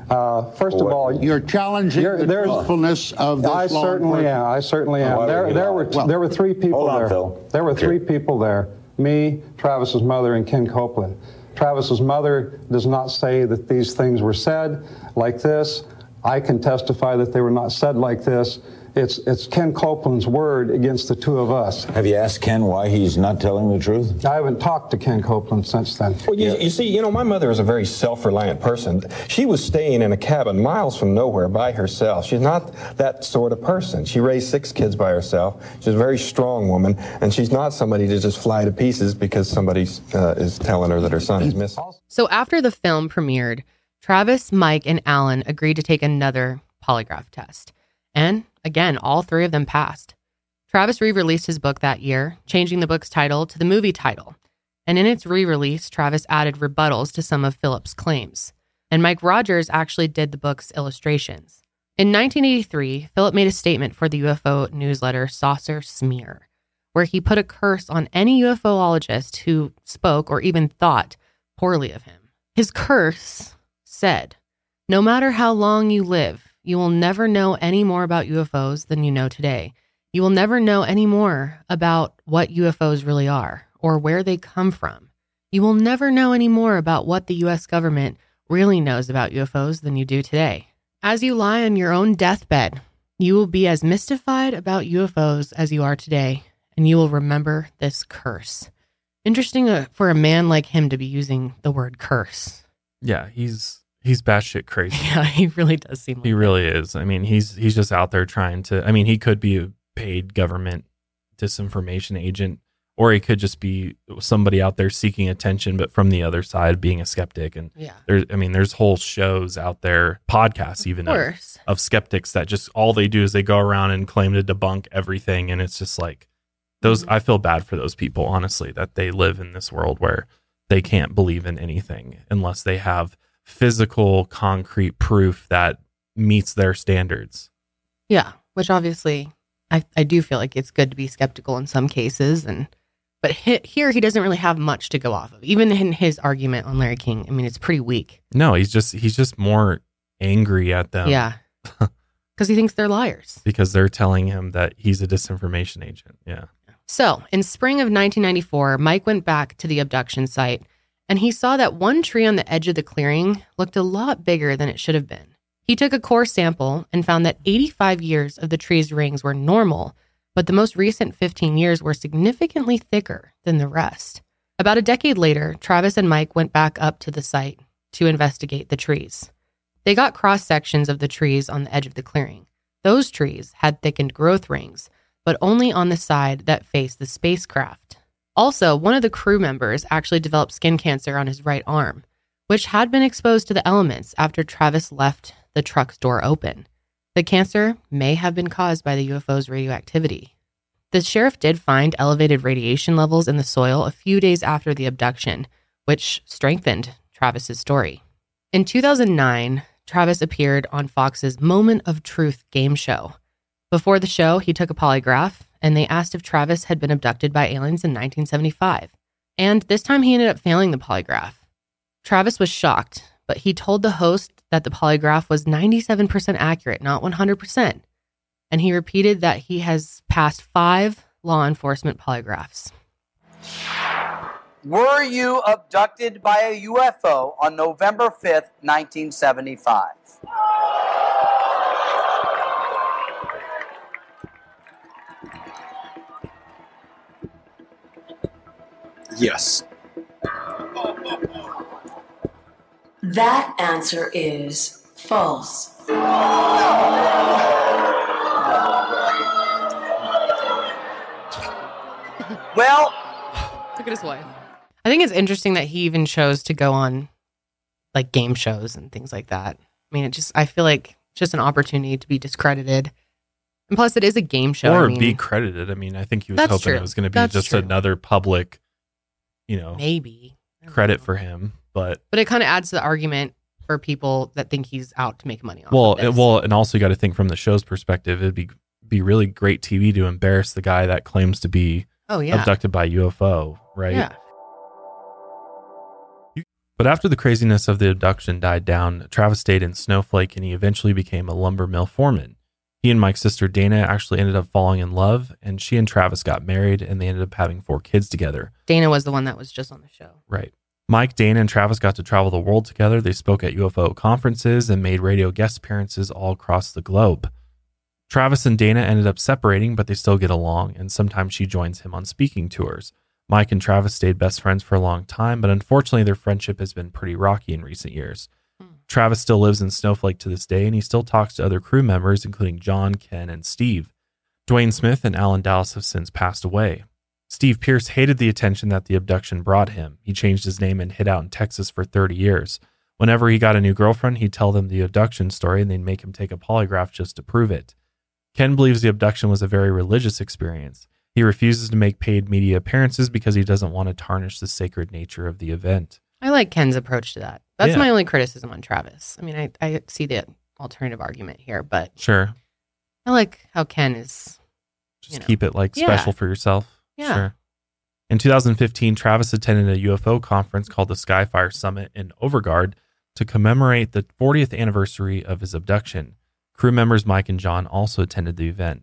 Uh, first of all, You're challenging You're- the truthfulness of this I law certainly enforcement. am. I certainly am. why there, there lie? were Well, there were three people hold on, there. Phil. There were Okay. three people there: me, Travis's mother, and Ken Copeland. Travis's mother does not say that these things were said like this. I can testify that they were not said like this. It's it's Ken Copeland's word against the two of us. Have you asked Ken why he's not telling the truth? I haven't talked to Ken Copeland since then. Well, you, you see, you know, my mother is a very self-reliant person. She was staying in a cabin miles from nowhere by herself. She's not that sort of person. She raised six kids by herself. She's a very strong woman, and she's not somebody to just fly to pieces because somebody uh, is telling her that her son is missing. So after the film premiered, Travis, Mike, and Alan agreed to take another polygraph test. And again, all three of them passed. Travis re released his book that year, changing the book's title to the movie title. And in its re release, Travis added rebuttals to some of Philip's claims. And Mike Rogers actually did the book's illustrations. In 1983, Philip made a statement for the UFO newsletter Saucer Smear, where he put a curse on any UFOologist who spoke or even thought poorly of him. His curse said, No matter how long you live, you will never know any more about UFOs than you know today. You will never know any more about what UFOs really are or where they come from. You will never know any more about what the US government really knows about UFOs than you do today. As you lie on your own deathbed, you will be as mystified about UFOs as you are today, and you will remember this curse. Interesting uh, for a man like him to be using the word curse. Yeah, he's he's batshit crazy. Yeah, he really does seem like He really is. I mean, he's he's just out there trying to. I mean, he could be a paid government disinformation agent, or he could just be somebody out there seeking attention, but from the other side, being a skeptic. And Yeah. there's, I mean, there's whole shows out there, podcasts even of, of skeptics that just all they do is they go around and claim to debunk everything, and it's just like those. Mm-hmm. I feel bad for those people, honestly, that they live in this world where they can't believe in anything unless they have physical, concrete proof that meets their standards. Yeah, which obviously I, I do feel like it's good to be skeptical in some cases and but he, here he doesn't really have much to go off of. Even in his argument on Larry King, I mean it's pretty weak. No, he's just he's just more angry at them. yeah. Cuz he thinks they're liars. because they're telling him that he's a disinformation agent. Yeah. So, in spring of 1994, Mike went back to the abduction site and he saw that one tree on the edge of the clearing looked a lot bigger than it should have been. He took a core sample and found that 85 years of the tree's rings were normal, but the most recent 15 years were significantly thicker than the rest. About a decade later, Travis and Mike went back up to the site to investigate the trees. They got cross sections of the trees on the edge of the clearing. Those trees had thickened growth rings, but only on the side that faced the spacecraft. Also, one of the crew members actually developed skin cancer on his right arm, which had been exposed to the elements after Travis left the truck's door open. The cancer may have been caused by the UFO's radioactivity. The sheriff did find elevated radiation levels in the soil a few days after the abduction, which strengthened Travis's story. In 2009, Travis appeared on Fox's Moment of Truth game show. Before the show, he took a polygraph and they asked if Travis had been abducted by aliens in 1975. And this time he ended up failing the polygraph. Travis was shocked, but he told the host that the polygraph was 97% accurate, not 100%. And he repeated that he has passed five law enforcement polygraphs. Were you abducted by a UFO on November 5th, 1975? Yes. That answer is false. Well, Look at his wife. I think it's interesting that he even chose to go on like game shows and things like that. I mean, it just, I feel like it's just an opportunity to be discredited. And plus, it is a game show. or I mean, be credited. I mean, I think he was hoping true. it was going to be That's just true. another public, you know, maybe. credit for him. But But it kind of adds to the argument for people that think he's out to make money off. well, of this. well, and also you got to think from the show's perspective. It'd be be really great TV to embarrass the guy that claims to be Oh, yeah. abducted by UFO, right? Yeah. But after the craziness of the abduction died down, Travis stayed in Snowflake and he eventually became a lumber mill foreman. He and Mike's sister Dana actually ended up falling in love, and she and Travis got married and they ended up having four kids together. Dana was the one that was just on the show. Right. Mike, Dana, and Travis got to travel the world together. They spoke at UFO conferences and made radio guest appearances all across the globe. Travis and Dana ended up separating, but they still get along, and sometimes she joins him on speaking tours. Mike and Travis stayed best friends for a long time, but unfortunately, their friendship has been pretty rocky in recent years. Travis still lives in Snowflake to this day, and he still talks to other crew members, including John, Ken, and Steve. Dwayne Smith and Alan Dalis have since passed away. Steve Pierce hated the attention that the abduction brought him. He changed his name and hid out in Texas for 30 years. Whenever he got a new girlfriend, he'd tell them the abduction story and they'd make him take a polygraph just to prove it. Ken believes the abduction was a very religious experience. He refuses to make paid media appearances because he doesn't want to tarnish the sacred nature of the event. I like Ken's approach to that. That's Yeah. my only criticism on Travis. I mean, I, I see the alternative argument here, but Sure. I like how Ken is. Just keep it like Yeah. special for yourself. Yeah. Sure. In 2015, Travis attended a UFO conference called the Skyfire Summit in Overgaard to commemorate the 40th anniversary of his abduction. Crew members Mike and John also attended the event.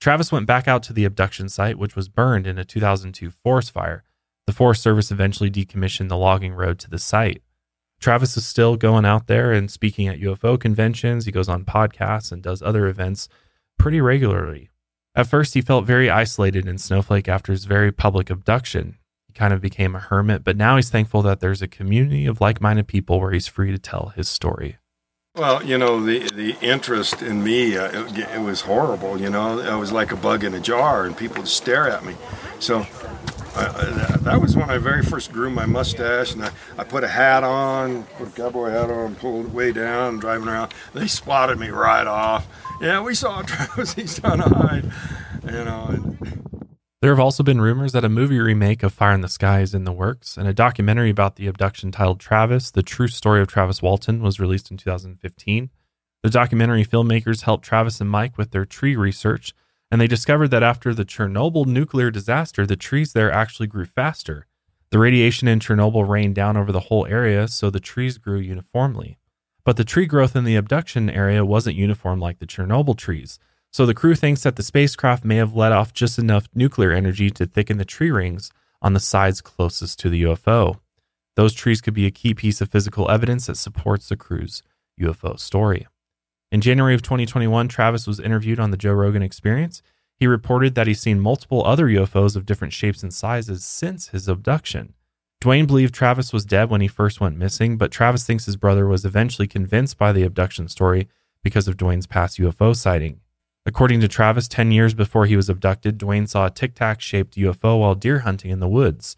Travis went back out to the abduction site, which was burned in a 2002 forest fire. The Forest Service eventually decommissioned the logging road to the site. Travis is still going out there and speaking at UFO conventions. He goes on podcasts and does other events pretty regularly. At first, he felt very isolated in Snowflake after his very public abduction. He kind of became a hermit, but now he's thankful that there's a community of like minded people where he's free to tell his story. Well, you know, the the interest in me, uh, it, it was horrible. You know, I was like a bug in a jar, and people would stare at me. So I, that was when I very first grew my mustache, and I, I put a hat on, put a cowboy hat on, pulled it way down, driving around. They spotted me right off. Yeah, we saw Travis. He's trying to hide. You know, and There have also been rumors that a movie remake of Fire in the Sky is in the works, and a documentary about the abduction titled Travis, The True Story of Travis Walton, was released in 2015. The documentary filmmakers helped Travis and Mike with their tree research, and they discovered that after the Chernobyl nuclear disaster, the trees there actually grew faster. The radiation in Chernobyl rained down over the whole area, so the trees grew uniformly. But the tree growth in the abduction area wasn't uniform like the Chernobyl trees. So the crew thinks that the spacecraft may have let off just enough nuclear energy to thicken the tree rings on the sides closest to the UFO. Those trees could be a key piece of physical evidence that supports the crew's UFO story. In January of 2021, Travis was interviewed on the Joe Rogan Experience. He reported that he's seen multiple other UFOs of different shapes and sizes since his abduction. Dwayne believed Travis was dead when he first went missing, but Travis thinks his brother was eventually convinced by the abduction story because of Dwayne's past UFO sighting. According to Travis, 10 years before he was abducted, Dwayne saw a tic tac shaped UFO while deer hunting in the woods.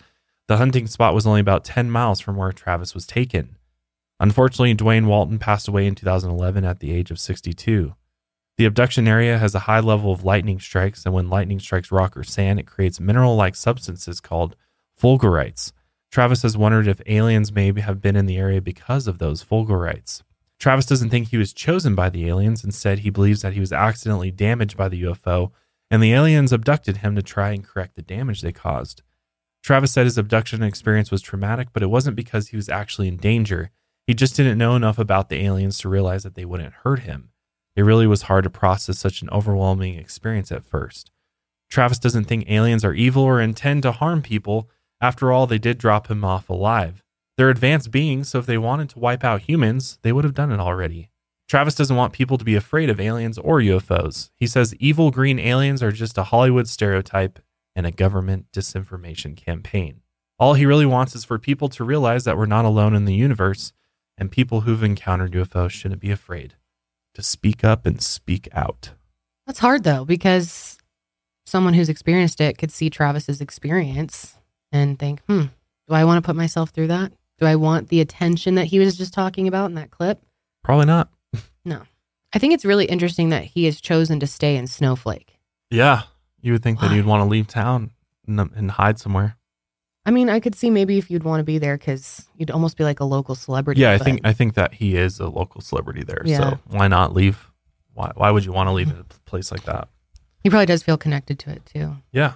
The hunting spot was only about 10 miles from where Travis was taken. Unfortunately, Dwayne Walton passed away in 2011 at the age of 62. The abduction area has a high level of lightning strikes, and when lightning strikes rock or sand, it creates mineral like substances called fulgurites. Travis has wondered if aliens may have been in the area because of those fulgurites. Travis doesn't think he was chosen by the aliens. Instead, he believes that he was accidentally damaged by the UFO and the aliens abducted him to try and correct the damage they caused. Travis said his abduction experience was traumatic, but it wasn't because he was actually in danger. He just didn't know enough about the aliens to realize that they wouldn't hurt him. It really was hard to process such an overwhelming experience at first. Travis doesn't think aliens are evil or intend to harm people. After all, they did drop him off alive. They're advanced beings, so if they wanted to wipe out humans, they would have done it already. Travis doesn't want people to be afraid of aliens or UFOs. He says evil green aliens are just a Hollywood stereotype and a government disinformation campaign. All he really wants is for people to realize that we're not alone in the universe, and people who've encountered UFOs shouldn't be afraid to speak up and speak out. That's hard though, because someone who's experienced it could see Travis's experience and think, hmm, do I want to put myself through that? Do I want the attention that he was just talking about in that clip? Probably not. No. I think it's really interesting that he has chosen to stay in Snowflake. Yeah, you would think that he'd want to leave town and, and hide somewhere. I mean, I could see maybe if you'd want to be there because you'd almost be like a local celebrity. Yeah, I but- think I think that he is a local celebrity there. Yeah. So why not leave? Why why would you want to leave a place like that? he probably does feel connected to it too. Yeah,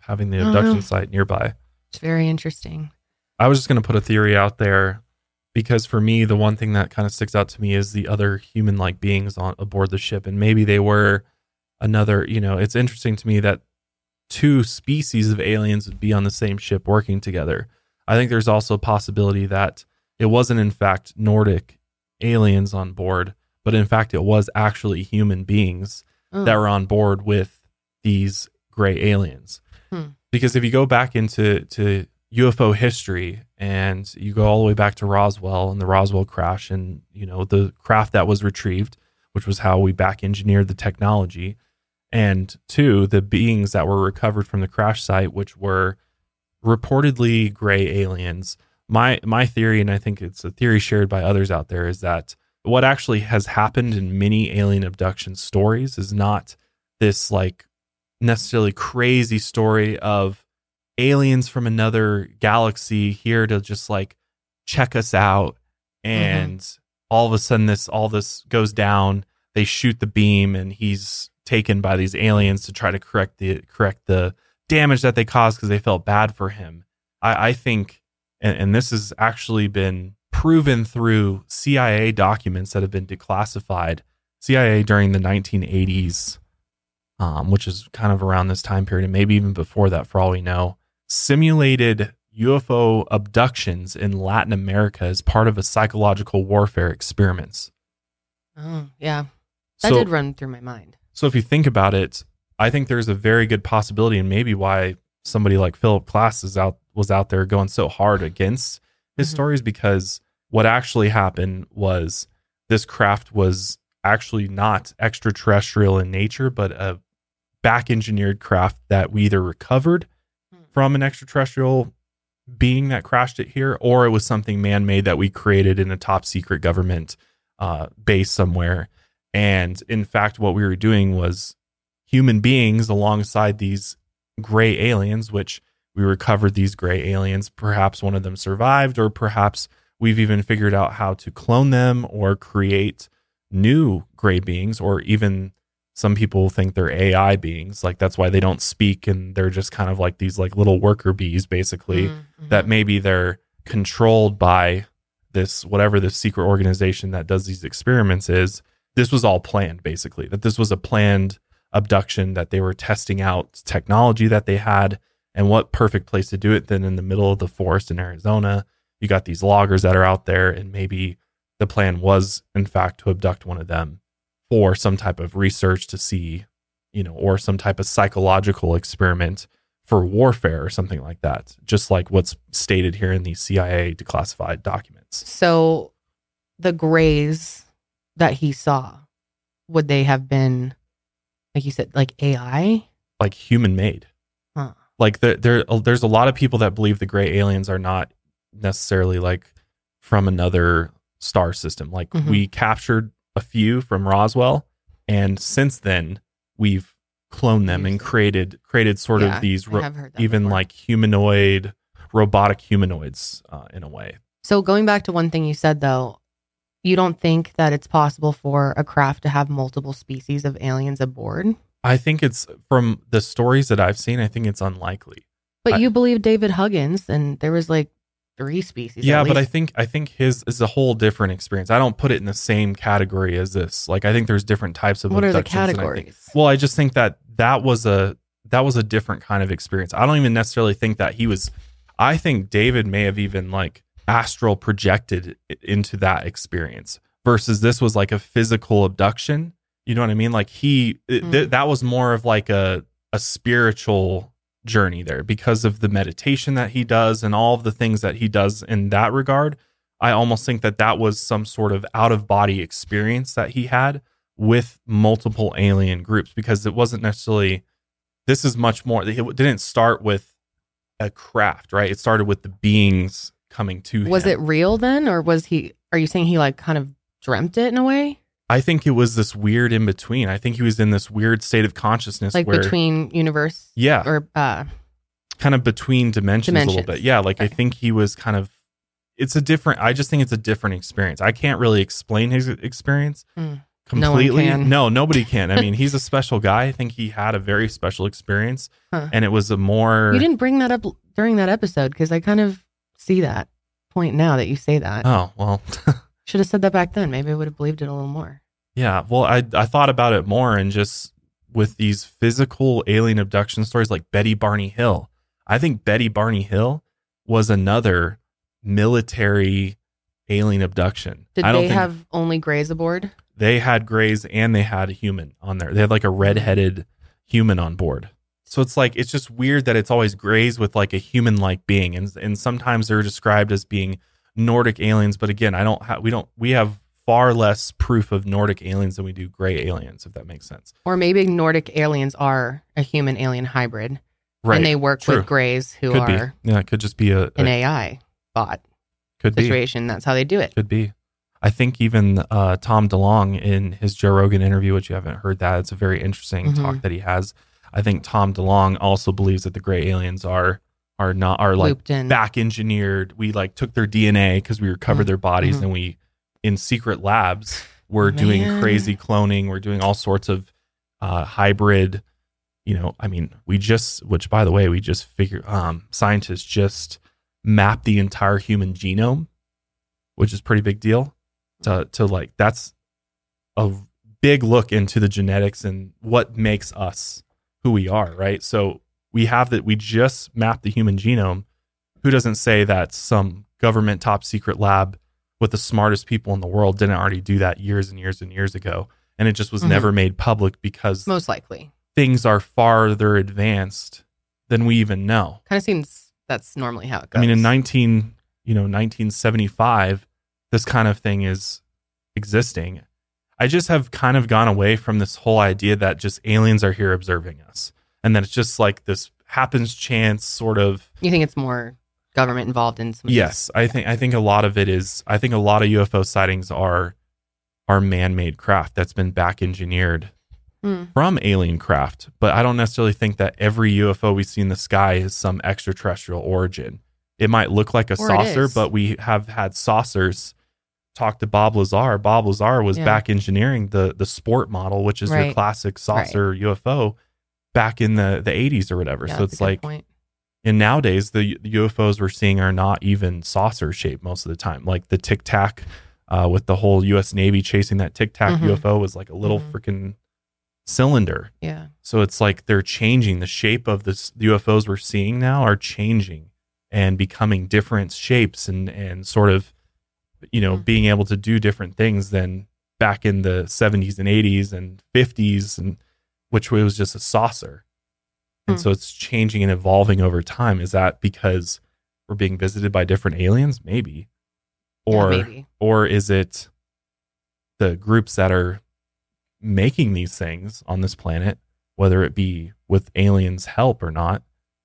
having the don't abduction site nearby. It's very interesting. I was just going to put a theory out there because for me, the one thing that kind of sticks out to me is the other human like beings on aboard the ship. And maybe they were another, you know, it's interesting to me that two species of aliens would be on the same ship working together. I think there's also a possibility that it wasn't, in fact, Nordic aliens on board, but in fact, it was actually human beings Oh. that were on board with these gray aliens Hmm. because if you go back into to UFO history and you go all the way back to Roswell and the Roswell crash and you know the craft that was retrieved, which was how we back engineered the technology, and two the beings that were recovered from the crash site, which were reportedly gray aliens. My my theory, and I think it's a theory shared by others out there, is that what actually has happened in many alien abduction stories is not this like necessarily crazy story of aliens from another galaxy here to just like check us out mm-hmm. and all of a sudden this all this goes down they shoot the beam and he's taken by these aliens to try to correct the correct the damage that they caused because they felt bad for him i, I think and, and this has actually been proven through cia documents that have been declassified cia during the 1980s um, which is kind of around this time period, and maybe even before that, for all we know, simulated UFO abductions in Latin America as part of a psychological warfare experiments. Oh, yeah. That So- did run through my mind. So if you think about it, I think there's a very good possibility, and maybe why somebody like Philip Klass is out was out there going so hard against his stories because what actually happened was this craft was actually not extraterrestrial in nature, but a back engineered craft that we either recovered from an extraterrestrial being that crashed it here, or it was something man made that we created in a top secret government uh, base somewhere. And in fact, what we were doing was human beings alongside these gray aliens, which we recovered these gray aliens. Perhaps one of them survived, or perhaps we've even figured out how to clone them or create new gray beings, or even some people think they're AI beings. Like that's why they don't speak and they're just kind of like these like little worker bees, basically, mm-hmm. that maybe they're controlled by this whatever this secret organization that does these experiments is this was all planned basically that this was a planned abduction that they were testing out technology that they had and what perfect place to do it than in the middle of the forest in Arizona. You got these loggers that are out there and maybe the plan was in fact to abduct one of them for some type of research to see you know or some type of psychological experiment for warfare or something like that just like what's stated here in these CIA declassified documents. So the grays that he saw, would they have been, like you said, like AI? like human made. Huh. Like there, there, there's a lot of people that believe the gray aliens are not necessarily like from another star system. Like Mhm. we captured a few from Roswell, and since then we've cloned them and created created sort Yeah, of these I have heard that even like humanoid, robotic humanoids uh, in a way. So going back to one thing you said though, You don't think that it's possible for a craft to have multiple species of aliens aboard? I think it's from the stories that I've seen, I think it's unlikely. But I- you believe David Huggins, and there was like three species. yeah but i think i think his is a whole different experience i don't put it in the same category as this like i think there's different types of What are the and I think- categories? well i just think that that was a that was a different kind of experience i don't even necessarily think that he was i think david may have even like astral projected into that experience versus this was like a physical abduction you know what i mean like he th- mm. that was more of like a a spiritual journey there because of the meditation that he does and all of the things that he does in that regard. I almost think that that was some sort of out of body experience that he had with multiple alien groups because it wasn't necessarily, this is much more, it didn't start with a craft, right? It started with the beings coming to was him. it real then, or was he? Are you saying he like kind of dreamt it in a way, I think it was this weird in between. I think he was in this weird state of consciousness like where, between universe? Yeah. or uh, kind of between dimensions, a little bit. Yeah, like I think he was kind of it's a different I just think it's a different experience. I can't really explain his experience Mm. No completely. can. No, nobody can. I mean, he's a special guy. I think he had a very special experience Huh. and it was a more you didn't bring that up during that episode because I kind of see that point now that you say that. Oh, well. Should have said that back then. Maybe I would have believed it a little more. Yeah, well, I I thought about it more and just with these physical alien abduction stories like Betty Barney Hill. I think Betty Barney Hill was another military alien abduction. Did I don't they have only Greys aboard? they had grays and they had a human on there. They had like a redheaded human on board. So it's like it's just weird that it's always grays with like a human like being and and sometimes they're described as being Nordic aliens, but again, I don't have we don't we have far less proof of Nordic aliens than we do gray aliens if that makes sense. Or maybe Nordic aliens are a human alien hybrid. Right. And they work True. with Greys who Could are be. Yeah, it could just be a, an a- AI bot could be. situation. That's how they do it. Could be. I think even uh, Tom DeLonge in his Joe Rogan interview, which you haven't heard that, it's a very interesting Mhm. talk that he has. I think Tom DeLonge also believes that the gray aliens are are not are like in. back engineered. We like took their DNA because we recovered their bodies Mhm. and we in secret labs we're doing crazy cloning. We're doing all sorts of uh, hybrid. You know, I mean, we just which by the way, we just figure um, scientists just mapped the entire human genome which is pretty big deal to to like that's a big look into the genetics and what makes us who we are right so we have that we just mapped the human genome who doesn't say that some government top secret lab with the smartest people in the world didn't already do that years and years and years ago and it just was Mhm. never made public because Most likely. things are farther advanced than we even know Kind of seems that's normally how it goes. I mean, in 19, you know, 1975, this kind of thing is existing. I just have kind of gone away from this whole idea that just aliens are here observing us and that it's just like this happens chance sort of. you think it's more government involved in some Yes, I think I think a lot of it is. I think a lot of UFO sightings are are man-made craft that's been back engineered Hmm. from alien craft, but I don't necessarily think that every UFO we see in the sky is some extraterrestrial origin. It might look like a Or saucer, but we have had saucers. Talk to Bob Lazar. Bob Lazar was Yeah. back engineering the the sport model, which is your classic saucer UFO back in the the 80s or whatever. Yeah, so it's like point. and nowadays the, the UFOs we're seeing are not even saucer shaped most of the time. Like the Tic Tac uh, with the whole U.S. Navy chasing that Tic Tac Mhm. UFO was like a little Mhm. freaking cylinder. Yeah. So it's like they're changing the shape of this the UFOs we're seeing now are changing and becoming different shapes and and sort of you know being able to do different things than back in the 70s and 80s and 50s and which was just a saucer. And Hmm. so it's changing and evolving over time. Is that because we're being visited by different aliens? Maybe. Yeah, Or maybe. or is it the groups that are making these things on this planet, whether it be with aliens' help or not,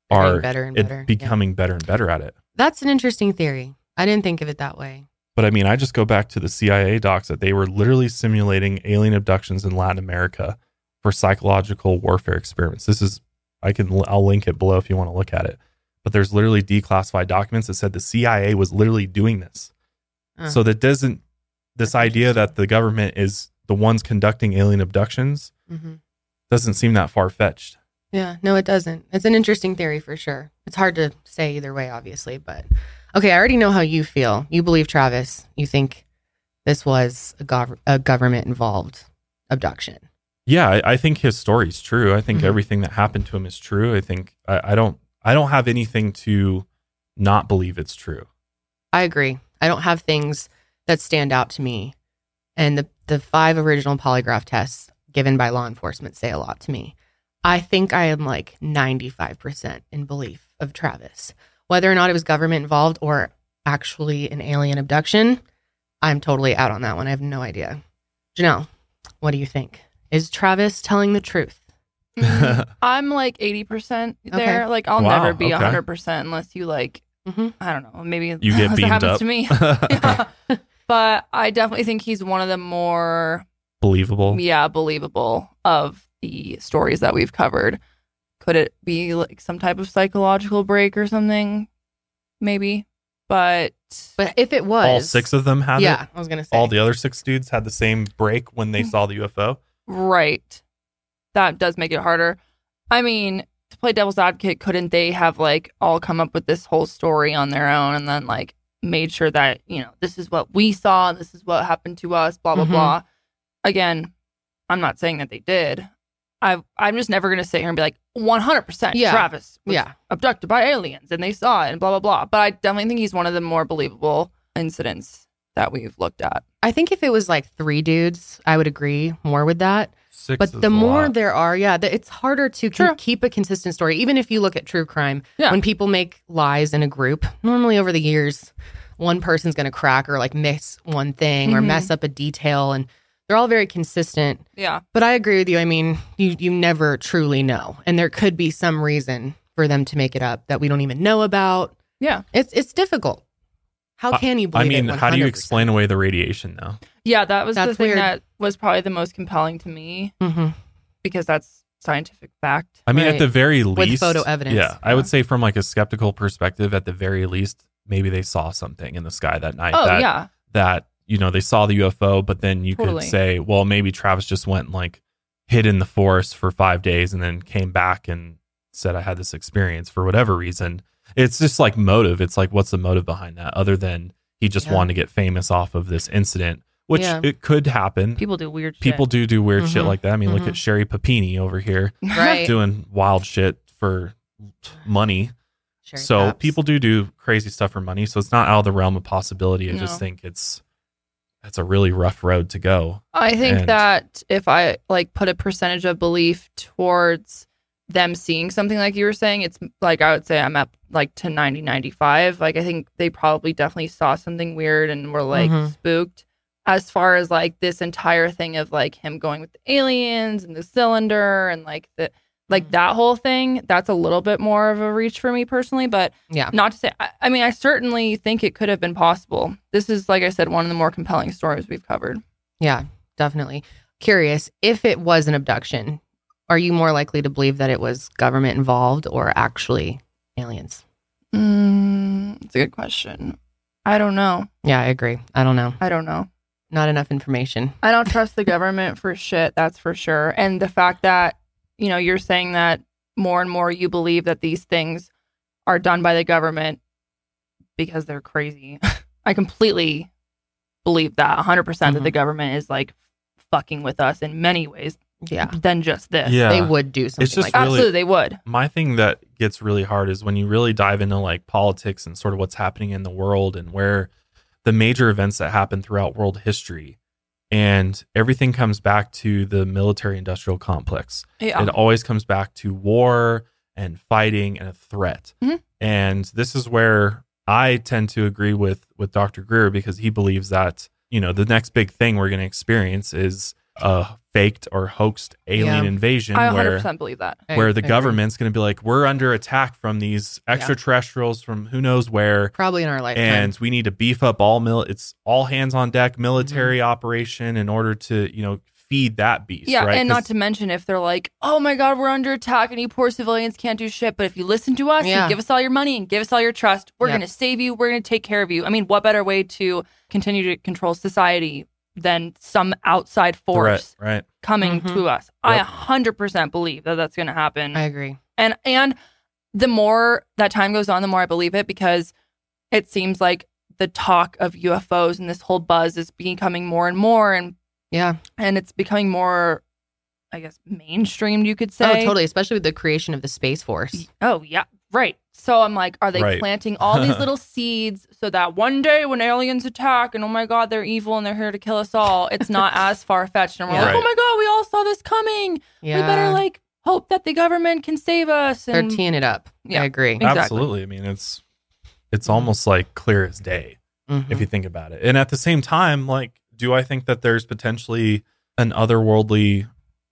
getting better and it better, yeah. becoming better and better at it. That's an interesting theory. I didn't think of it that way. But I mean, I just go back to the CIA docs that they were literally simulating alien abductions in Latin America for psychological warfare experiments. This is, I can, I'll link it below if you want to look at it. But there's literally declassified documents that said the CIA was literally doing this. Uh. So that doesn't, this idea that the government is the ones conducting alien abductions Mhm. doesn't seem that far fetched. Yeah, no, it doesn't. It's an interesting theory for sure. It's hard to say either way, obviously, but okay. I already know how you feel. You believe Travis. You think this was a, gov- a government involved abduction. Yeah, I, I think his story's true. I think Mhm. everything that happened to him is true. I think I, I don't I don't have anything to not believe it's true. I agree. I don't have things that stand out to me, and the the five original polygraph tests given by law enforcement say a lot to me. I think I am like ninety five percent in belief of Travis, whether or not it was government involved or actually an alien abduction. I'm totally out on that one. I have no idea. Janelle, what do you think? Is Travis telling the truth? I'm like 80% there. Okay. Like I'll Wow, never be okay. 100% unless you like Mhm. I don't know, maybe You get unless beamed happens up. to me. Yeah. But I definitely think he's one of the more Believable. yeah, believable of the stories that we've covered. Could it be like some type of psychological break or something? Maybe. But But if it was All six of them had it. yeah, it. I was gonna say All the other six dudes had the same break when they saw the UFO. Right. That does make it harder. I mean, to play devil's advocate, couldn't they have like all come up with this whole story on their own and then like made sure that, you know, this is what we saw, this is what happened to us, blah blah Mhm. blah. Again, I'm not saying that they did. I I'm just never gonna sit here and be like 100 percent Yeah. Travis was Yeah. abducted by aliens and they saw it and blah blah blah. But I definitely think he's one of the more believable incidents that we've looked at. I think if it was like three dudes, I would agree more with that. Six but the more lot. there are, yeah, the, it's harder to con- keep a consistent story. Even if you look at true crime, Yeah. when people make lies in a group, normally over the years, one person's going to crack or like miss one thing or Mhm. mess up a detail, and they're all very consistent. Yeah. But I agree with you. I mean, you you never truly know, and there could be some reason for them to make it up that we don't even know about. Yeah. It's it's difficult. How can you I mean, it? how do you explain away the radiation though? Yeah, that was the thing weird. that was probably the most compelling to me Mhm. because that's scientific fact. I mean, Right. at the very least, With least, photo evidence. Yeah, I would say from like a skeptical perspective, at the very least, maybe they saw something in the sky that night. Oh, that, yeah. that you know they saw the UFO, but then you Totally. could say, well, maybe Travis just went and like hid in the forest for five days and then came back and said I had this experience for whatever reason. It's just like motive. It's like what's the motive behind that, other than he just Yeah. wanted to get famous off of this incident, which Yeah. it could happen. People do weird shit. People do do weird shit Mhm. like that. I mean, look Mhm. at Sherri Papini over here Right. doing wild shit for money. Sherri so people do do crazy stuff for money. So it's not out of the realm of possibility. I No. just think it's that's a really rough road to go. I think And- that if I like put a percentage of belief towards them seeing something like you were saying, it's like I would say I'm at like to 90, 95. Like I think they probably definitely saw something weird and were like Mhm. spooked. As far as like this entire thing of like him going with the aliens and the cylinder and like the like that whole thing, that's a little bit more of a reach for me personally. But Yeah. not to say, I, I mean, I certainly think it could have been possible. This is, like I said, one of the more compelling stories we've covered. Yeah, definitely. Curious if it was an abduction, are you more likely to believe that it was government involved or actually aliens? Mm, it's a good question. I don't know. Yeah, I agree. I don't know. I don't know. Not enough information. I don't trust the government for shit. That's for sure. And the fact that you know you're saying that more and more you believe that these things are done by the government because they're crazy. I completely believe that 100% that the mm-hmm. government is like fucking with us in many ways Yeah. than just this. Yeah. They would do something It's just like really Absolutely, they would. my thing that gets really hard is when you really dive into like politics and sort of what's happening in the world and where the major events that happen throughout world history and everything comes back to the military industrial complex Yeah. it always comes back to war and fighting and a threat Mhm. and this is where i tend to agree with with dr greer because he believes that you know the next big thing we're going to experience is a faked or hoaxed alien Yeah. invasion I where 100% believe that. Where I the agree. government's going to be like, we're under attack from these extraterrestrials from who knows where, Probably in our lifetime. and we need to beef up all mil. It's all hands on deck military Mm-hmm. operation in order to you know feed that beast. Yeah, right? and not to mention if they're like, "Oh my God, we're under attack, and you poor civilians can't do shit." But if you listen to us Yeah. and give us all your money and give us all your trust, we're Yep. going to save you. We're going to take care of you. I mean, what better way to continue to control society than some outside force Right, right. coming Mhm. to us? I 100% believe that that's going to happen. I agree. and and the more that time goes on the more i believe it because it seems like the talk of ufos and this whole buzz is becoming more and more and Yeah. and it's becoming more i guess mainstreamed you could say Oh, totally. Especially with the creation of the Space Force. oh yeah right so i'm like are they Right. planting all these little seeds so that one day when aliens attack and oh my god they're evil and they're here to kill us all it's not as far-fetched and we're Yeah. like oh my god we all saw this coming Yeah. we better like hope that the government can save us They're teeing it up. Yeah. I agree. Exactly. Absolutely. I mean, it's it's almost like clear as day Mhm. if you think about it. And at the same time, like, do I think that there's potentially an otherworldly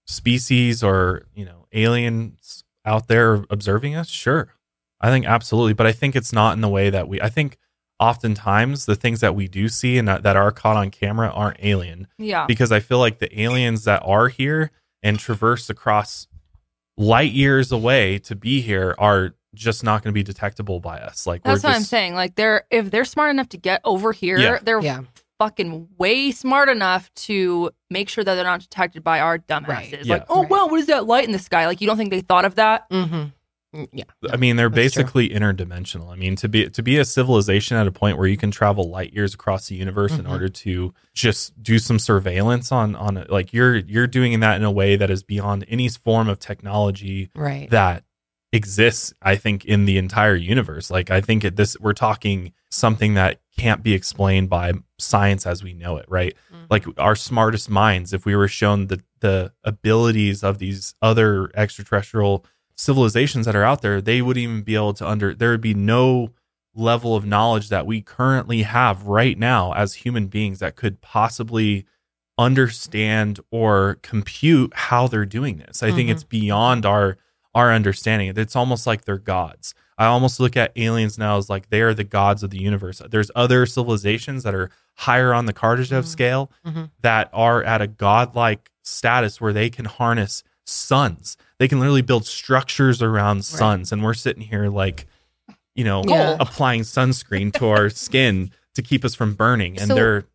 species or you know aliens out there observing us? Sure, I think absolutely. But I think it's not in the way that we. I think oftentimes the things that we do see and that, that are caught on camera aren't alien yeah because I feel like the aliens that are here and traverse across light years away to be here are just not going to be detectable by us. Like That's we're what I'm saying. Like they're if they're smart enough to get over here, Yeah. they're Yeah. fucking way smart enough to make sure that they're not detected by our dumbasses. Right. Yeah. Like, oh Right. wow, what is that light in the sky? Like you don't think they thought of that? Mm-hmm. Yeah. I mean, they're That's true. basically interdimensional. I mean, to be to be a civilization at a point where you can travel light years across the universe in Mhm. order to just do some surveillance on on it, like you're you're doing that in a way that is beyond any form of technology Right. that exists i think in the entire universe like i think at this we're talking something that can't be explained by science as we know it right Mhm. like our smartest minds if we were shown the the abilities of these other extraterrestrial civilizations that are out there they wouldn't even be able to under there would be no level of knowledge that we currently have right now as human beings that could possibly understand or compute how they're doing this. I think Mhm. it's beyond our our understanding. It's almost like they're gods. I almost look at aliens now as like they are the gods of the universe. There's other civilizations that are higher on the Kardashev Mhm. scale Mhm. that are at a godlike status where they can harness suns. They can literally build structures around suns, and we're sitting here like, you know, Yeah. applying sunscreen to our skin to keep us from burning, and So- they're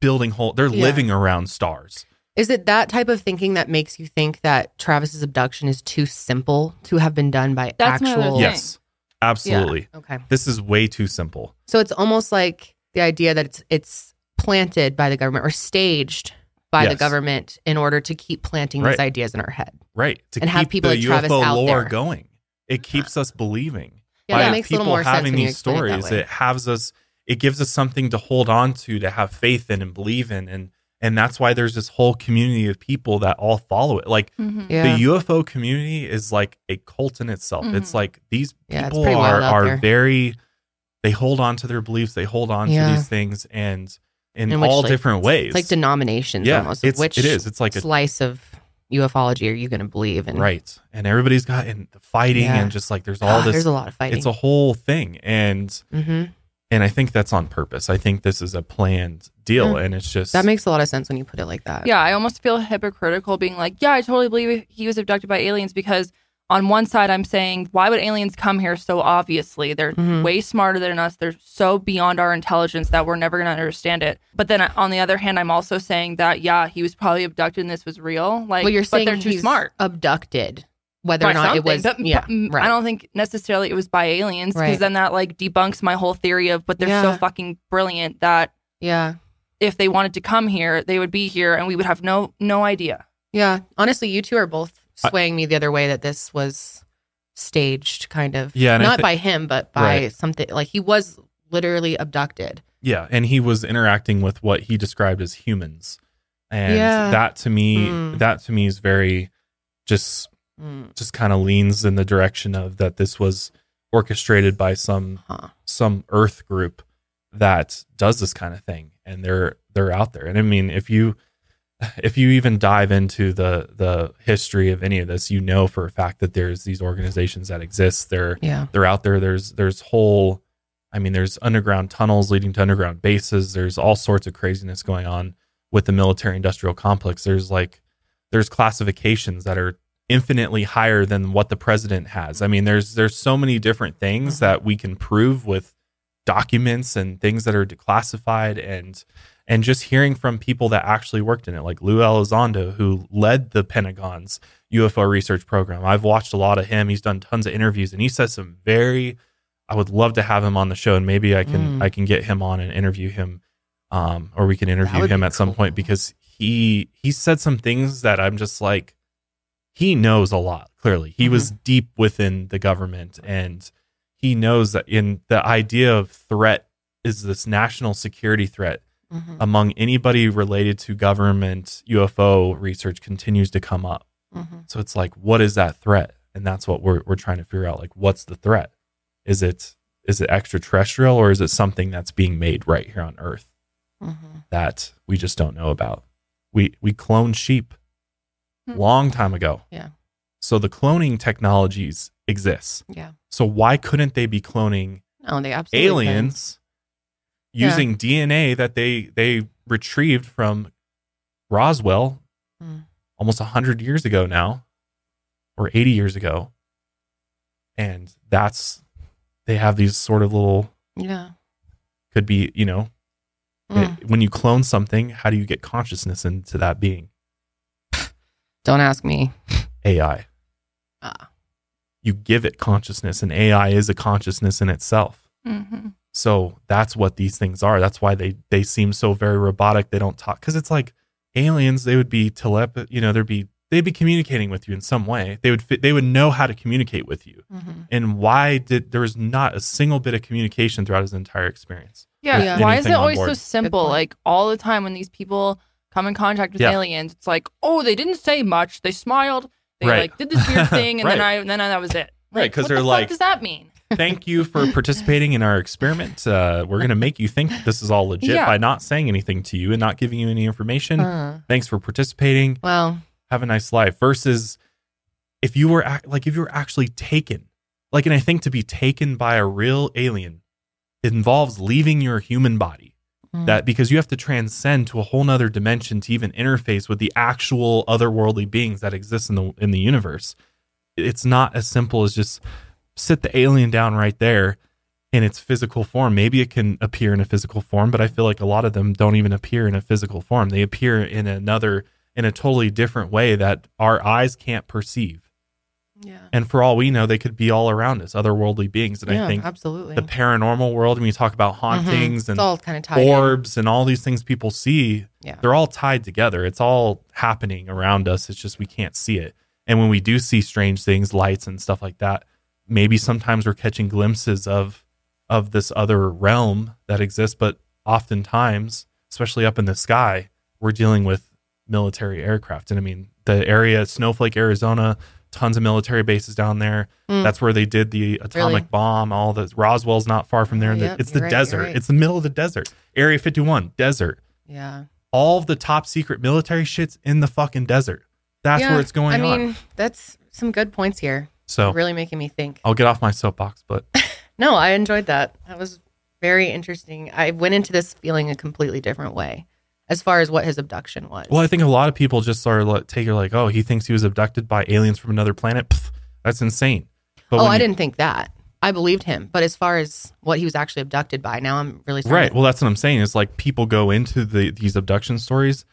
building whole. They're Yeah. living around stars. Is it that type of thinking that makes you think that Travis's abduction is too simple to have been done by That's actual? Yes, absolutely. Okay. This is way too simple. So it's almost like the idea that it's it's planted by the government or staged by the government in order to keep planting Right. these ideas in our head. Right. To And keep have people the like Travis UFO out lore there. going. It keeps us believing. Yeah, By that makes a little people more sense having when these explain it stories. It has us it gives us something to hold on to, to have faith in and believe in. And and that's why there's this whole community of people that all follow it. Like Mhm. Yeah. the UFO community is like a cult in itself. It's Mhm. like these people pretty wild are are there. very they hold on to their beliefs, they hold on Yeah. to these things and in, In which, all like, different ways. It's like denominations Yeah, almost. it's- which it is. It's like a- slice of ufology are you going to believe in? right. And everybody's got in the fighting Yeah. and just like there's all this There's a lot of fighting. it's a whole thing and hmm and i think that's on purpose i think this is a planned deal Yeah. and it's just That makes a lot of sense when you put it like that. Yeah, I almost feel hypocritical being like, yeah, I totally believe he was abducted by aliens because on one side I'm saying, why would aliens come here so obviously? They're Mhm. way smarter than us. They're so beyond our intelligence that we're never going to understand it. But then on the other hand, I'm also saying that yeah, he was probably abducted and this was real. Like, well, you're but saying they're too smart. abducted, whether or not it was. But- yeah, right. I don't think necessarily it was by aliens because Right. then that like debunks my whole theory of. But they're so fucking brilliant that yeah, if they wanted to come here, they would be here and we would have no no idea. yeah. Honestly, you two are both swaying me the other way that this was staged, kind of. Yeah, not thi- by him, but by Right. something like he was literally abducted. yeah and he was interacting with what he described as humans and Yeah. that to me Mm. that to me is very just Mm. just kind of leans in the direction of that this was orchestrated by some Huh. some earth group that does this kind of thing and they're they're out there and i mean if you if you even dive into the the history of any of this you know for a fact that there's these organizations that exist they're Yeah. they're out there there's there's whole i mean there's underground tunnels leading to underground bases there's all sorts of craziness going on with the military industrial complex. There's like there's classifications that are infinitely higher than what the president has. I mean, there's there's so many different things mm-hmm. that we can prove with documents and things that are declassified and and just hearing from people that actually worked in it, like Lou Elizondo, who led the Pentagon's UFO research program. I've watched a lot of him. He's done tons of interviews, and he says some very. I would love to have him on the show, and maybe I can Mm. I can get him on and interview him, um, or we can interview him at some point because he he said some things that I'm just like, he knows a lot. Clearly, he was deep within the government, and he knows that in the idea of threat is this national security threat Mhm. among anybody related to government UFO research continues to come up. Mhm. So it's like, what is that threat? And that's what we're we're trying to figure out. Like, what's the threat? Is it is it extraterrestrial or is it something that's being made right here on Earth Mhm. that we just don't know about? We we cloned sheep long time ago. Yeah. So the cloning technologies exist. Yeah. So why couldn't they be cloning No, they absolutely could. Aliens Yeah. using DNA that they they retrieved from Roswell Mm. almost 100 years ago now or 80 years ago and that's they have these sort of little Yeah. could be you know Mm. it- when you clone something how do you get consciousness into that being Don't ask me. ai Ah. you give it consciousness and ai is a consciousness in itself Mm-hmm. So that's what these things are. That's why they they seem so very robotic. They don't talk because it's like aliens. They would be telep. You know, they'd be they'd be communicating with you in some way. They would fit, they would know how to communicate with you. Mhm. And why did there was not a single bit of communication throughout his entire experience? Yeah. with Why is it on always so simple? Like all the time when these people come in contact with Yeah. aliens, it's like, oh, they didn't say much. They smiled. They Right. like did this weird thing, and then I and then that was it. Right, because they're the fuck like- does that mean? Thank you for participating in our experiment. Uh, we're going to make you think this is all legit Yeah. by not saying anything to you and not giving you any information. Uh. Thanks for participating. Well, have a nice life versus if you were ac- like if you were actually taken like and i think to be taken by a real alien involves leaving your human body Mm. that because you have to transcend to a whole nother dimension to even interface with the actual otherworldly beings that exist in the in the universe it's not as simple as just sit the alien down right there in its physical form maybe it can appear in a physical form but i feel like a lot of them don't even appear in a physical form they appear in another in a totally different way that our eyes can't perceive Yeah. and for all we know they could be all around us otherworldly beings and Yeah, i think absolutely. the paranormal world when you talk about mm-hmm. hauntings It's and all tied in. orbs and all these things people see Yeah. they're all tied together it's all happening around us it's just we can't see it and when we do see strange things lights and stuff like that maybe sometimes we're catching glimpses of of this other realm that exists but oftentimes especially up in the sky we're dealing with military aircraft and i mean the area snowflake arizona tons of military bases down there Mm. that's where they did the atomic Really? bomb all the roswell's not far from there Oh, the- it's the right, desert right. it's the middle of the desert area 51 desert Yeah. all the top secret military shit's in the fucking desert that's Yeah, where it's going I on mean, that's some good points here. So- really making me think. i'll get off my soapbox but No, I enjoyed that. That was very interesting. I went into this feeling a completely different way as far as what his abduction was. Well, I think a lot of people just are like, take it like, oh, he thinks he was abducted by aliens from another planet. Pff, that's insane. But oh, I you- didn't think that. I believed him, but as far as what he was actually abducted by, now I'm really Right. to- Well, that's what I'm saying. Is like people go into the these abduction stories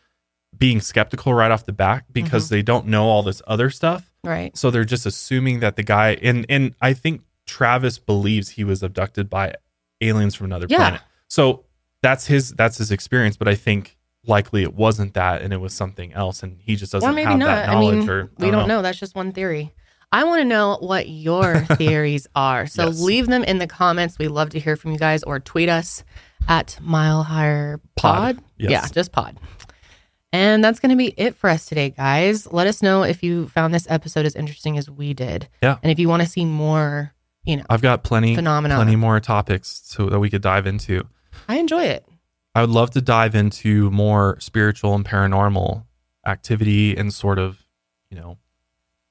being skeptical right off the bat because Mm-hmm. they don't know all this other stuff. Right. So they're just assuming that the guy and and I think Travis believes he was abducted by aliens from another Yeah. planet. So that's his that's his experience, but I think likely it wasn't that and it was something else and he just doesn't or maybe have not. that I mean, or I we don't know. That's just one theory. I want to know what your theories are. So Yes. leave them in the comments. We love to hear from you guys or tweet us at Mile Higher Pod. Pod. Yes. Yeah, just pod. And that's going to be it for us today, guys. Let us know if you found this episode as interesting as we did. Yeah. And if you want to see more, you know, I've got plenty Phenomena. plenty more topics so that we could dive into. I enjoy it. I would love to dive into more spiritual and paranormal activity and sort of, you know,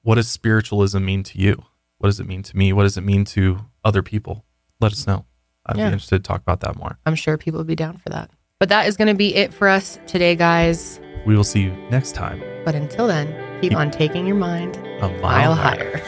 what does spiritualism mean to you? What does it mean to me? What does it mean to other people? Let us know. I'd Yeah. be interested to talk about that more. I'm sure people would be down for that. But that is going to be it for us today, guys. We will see you next time. But until then, keep Keep- on taking your mind A a mile higher.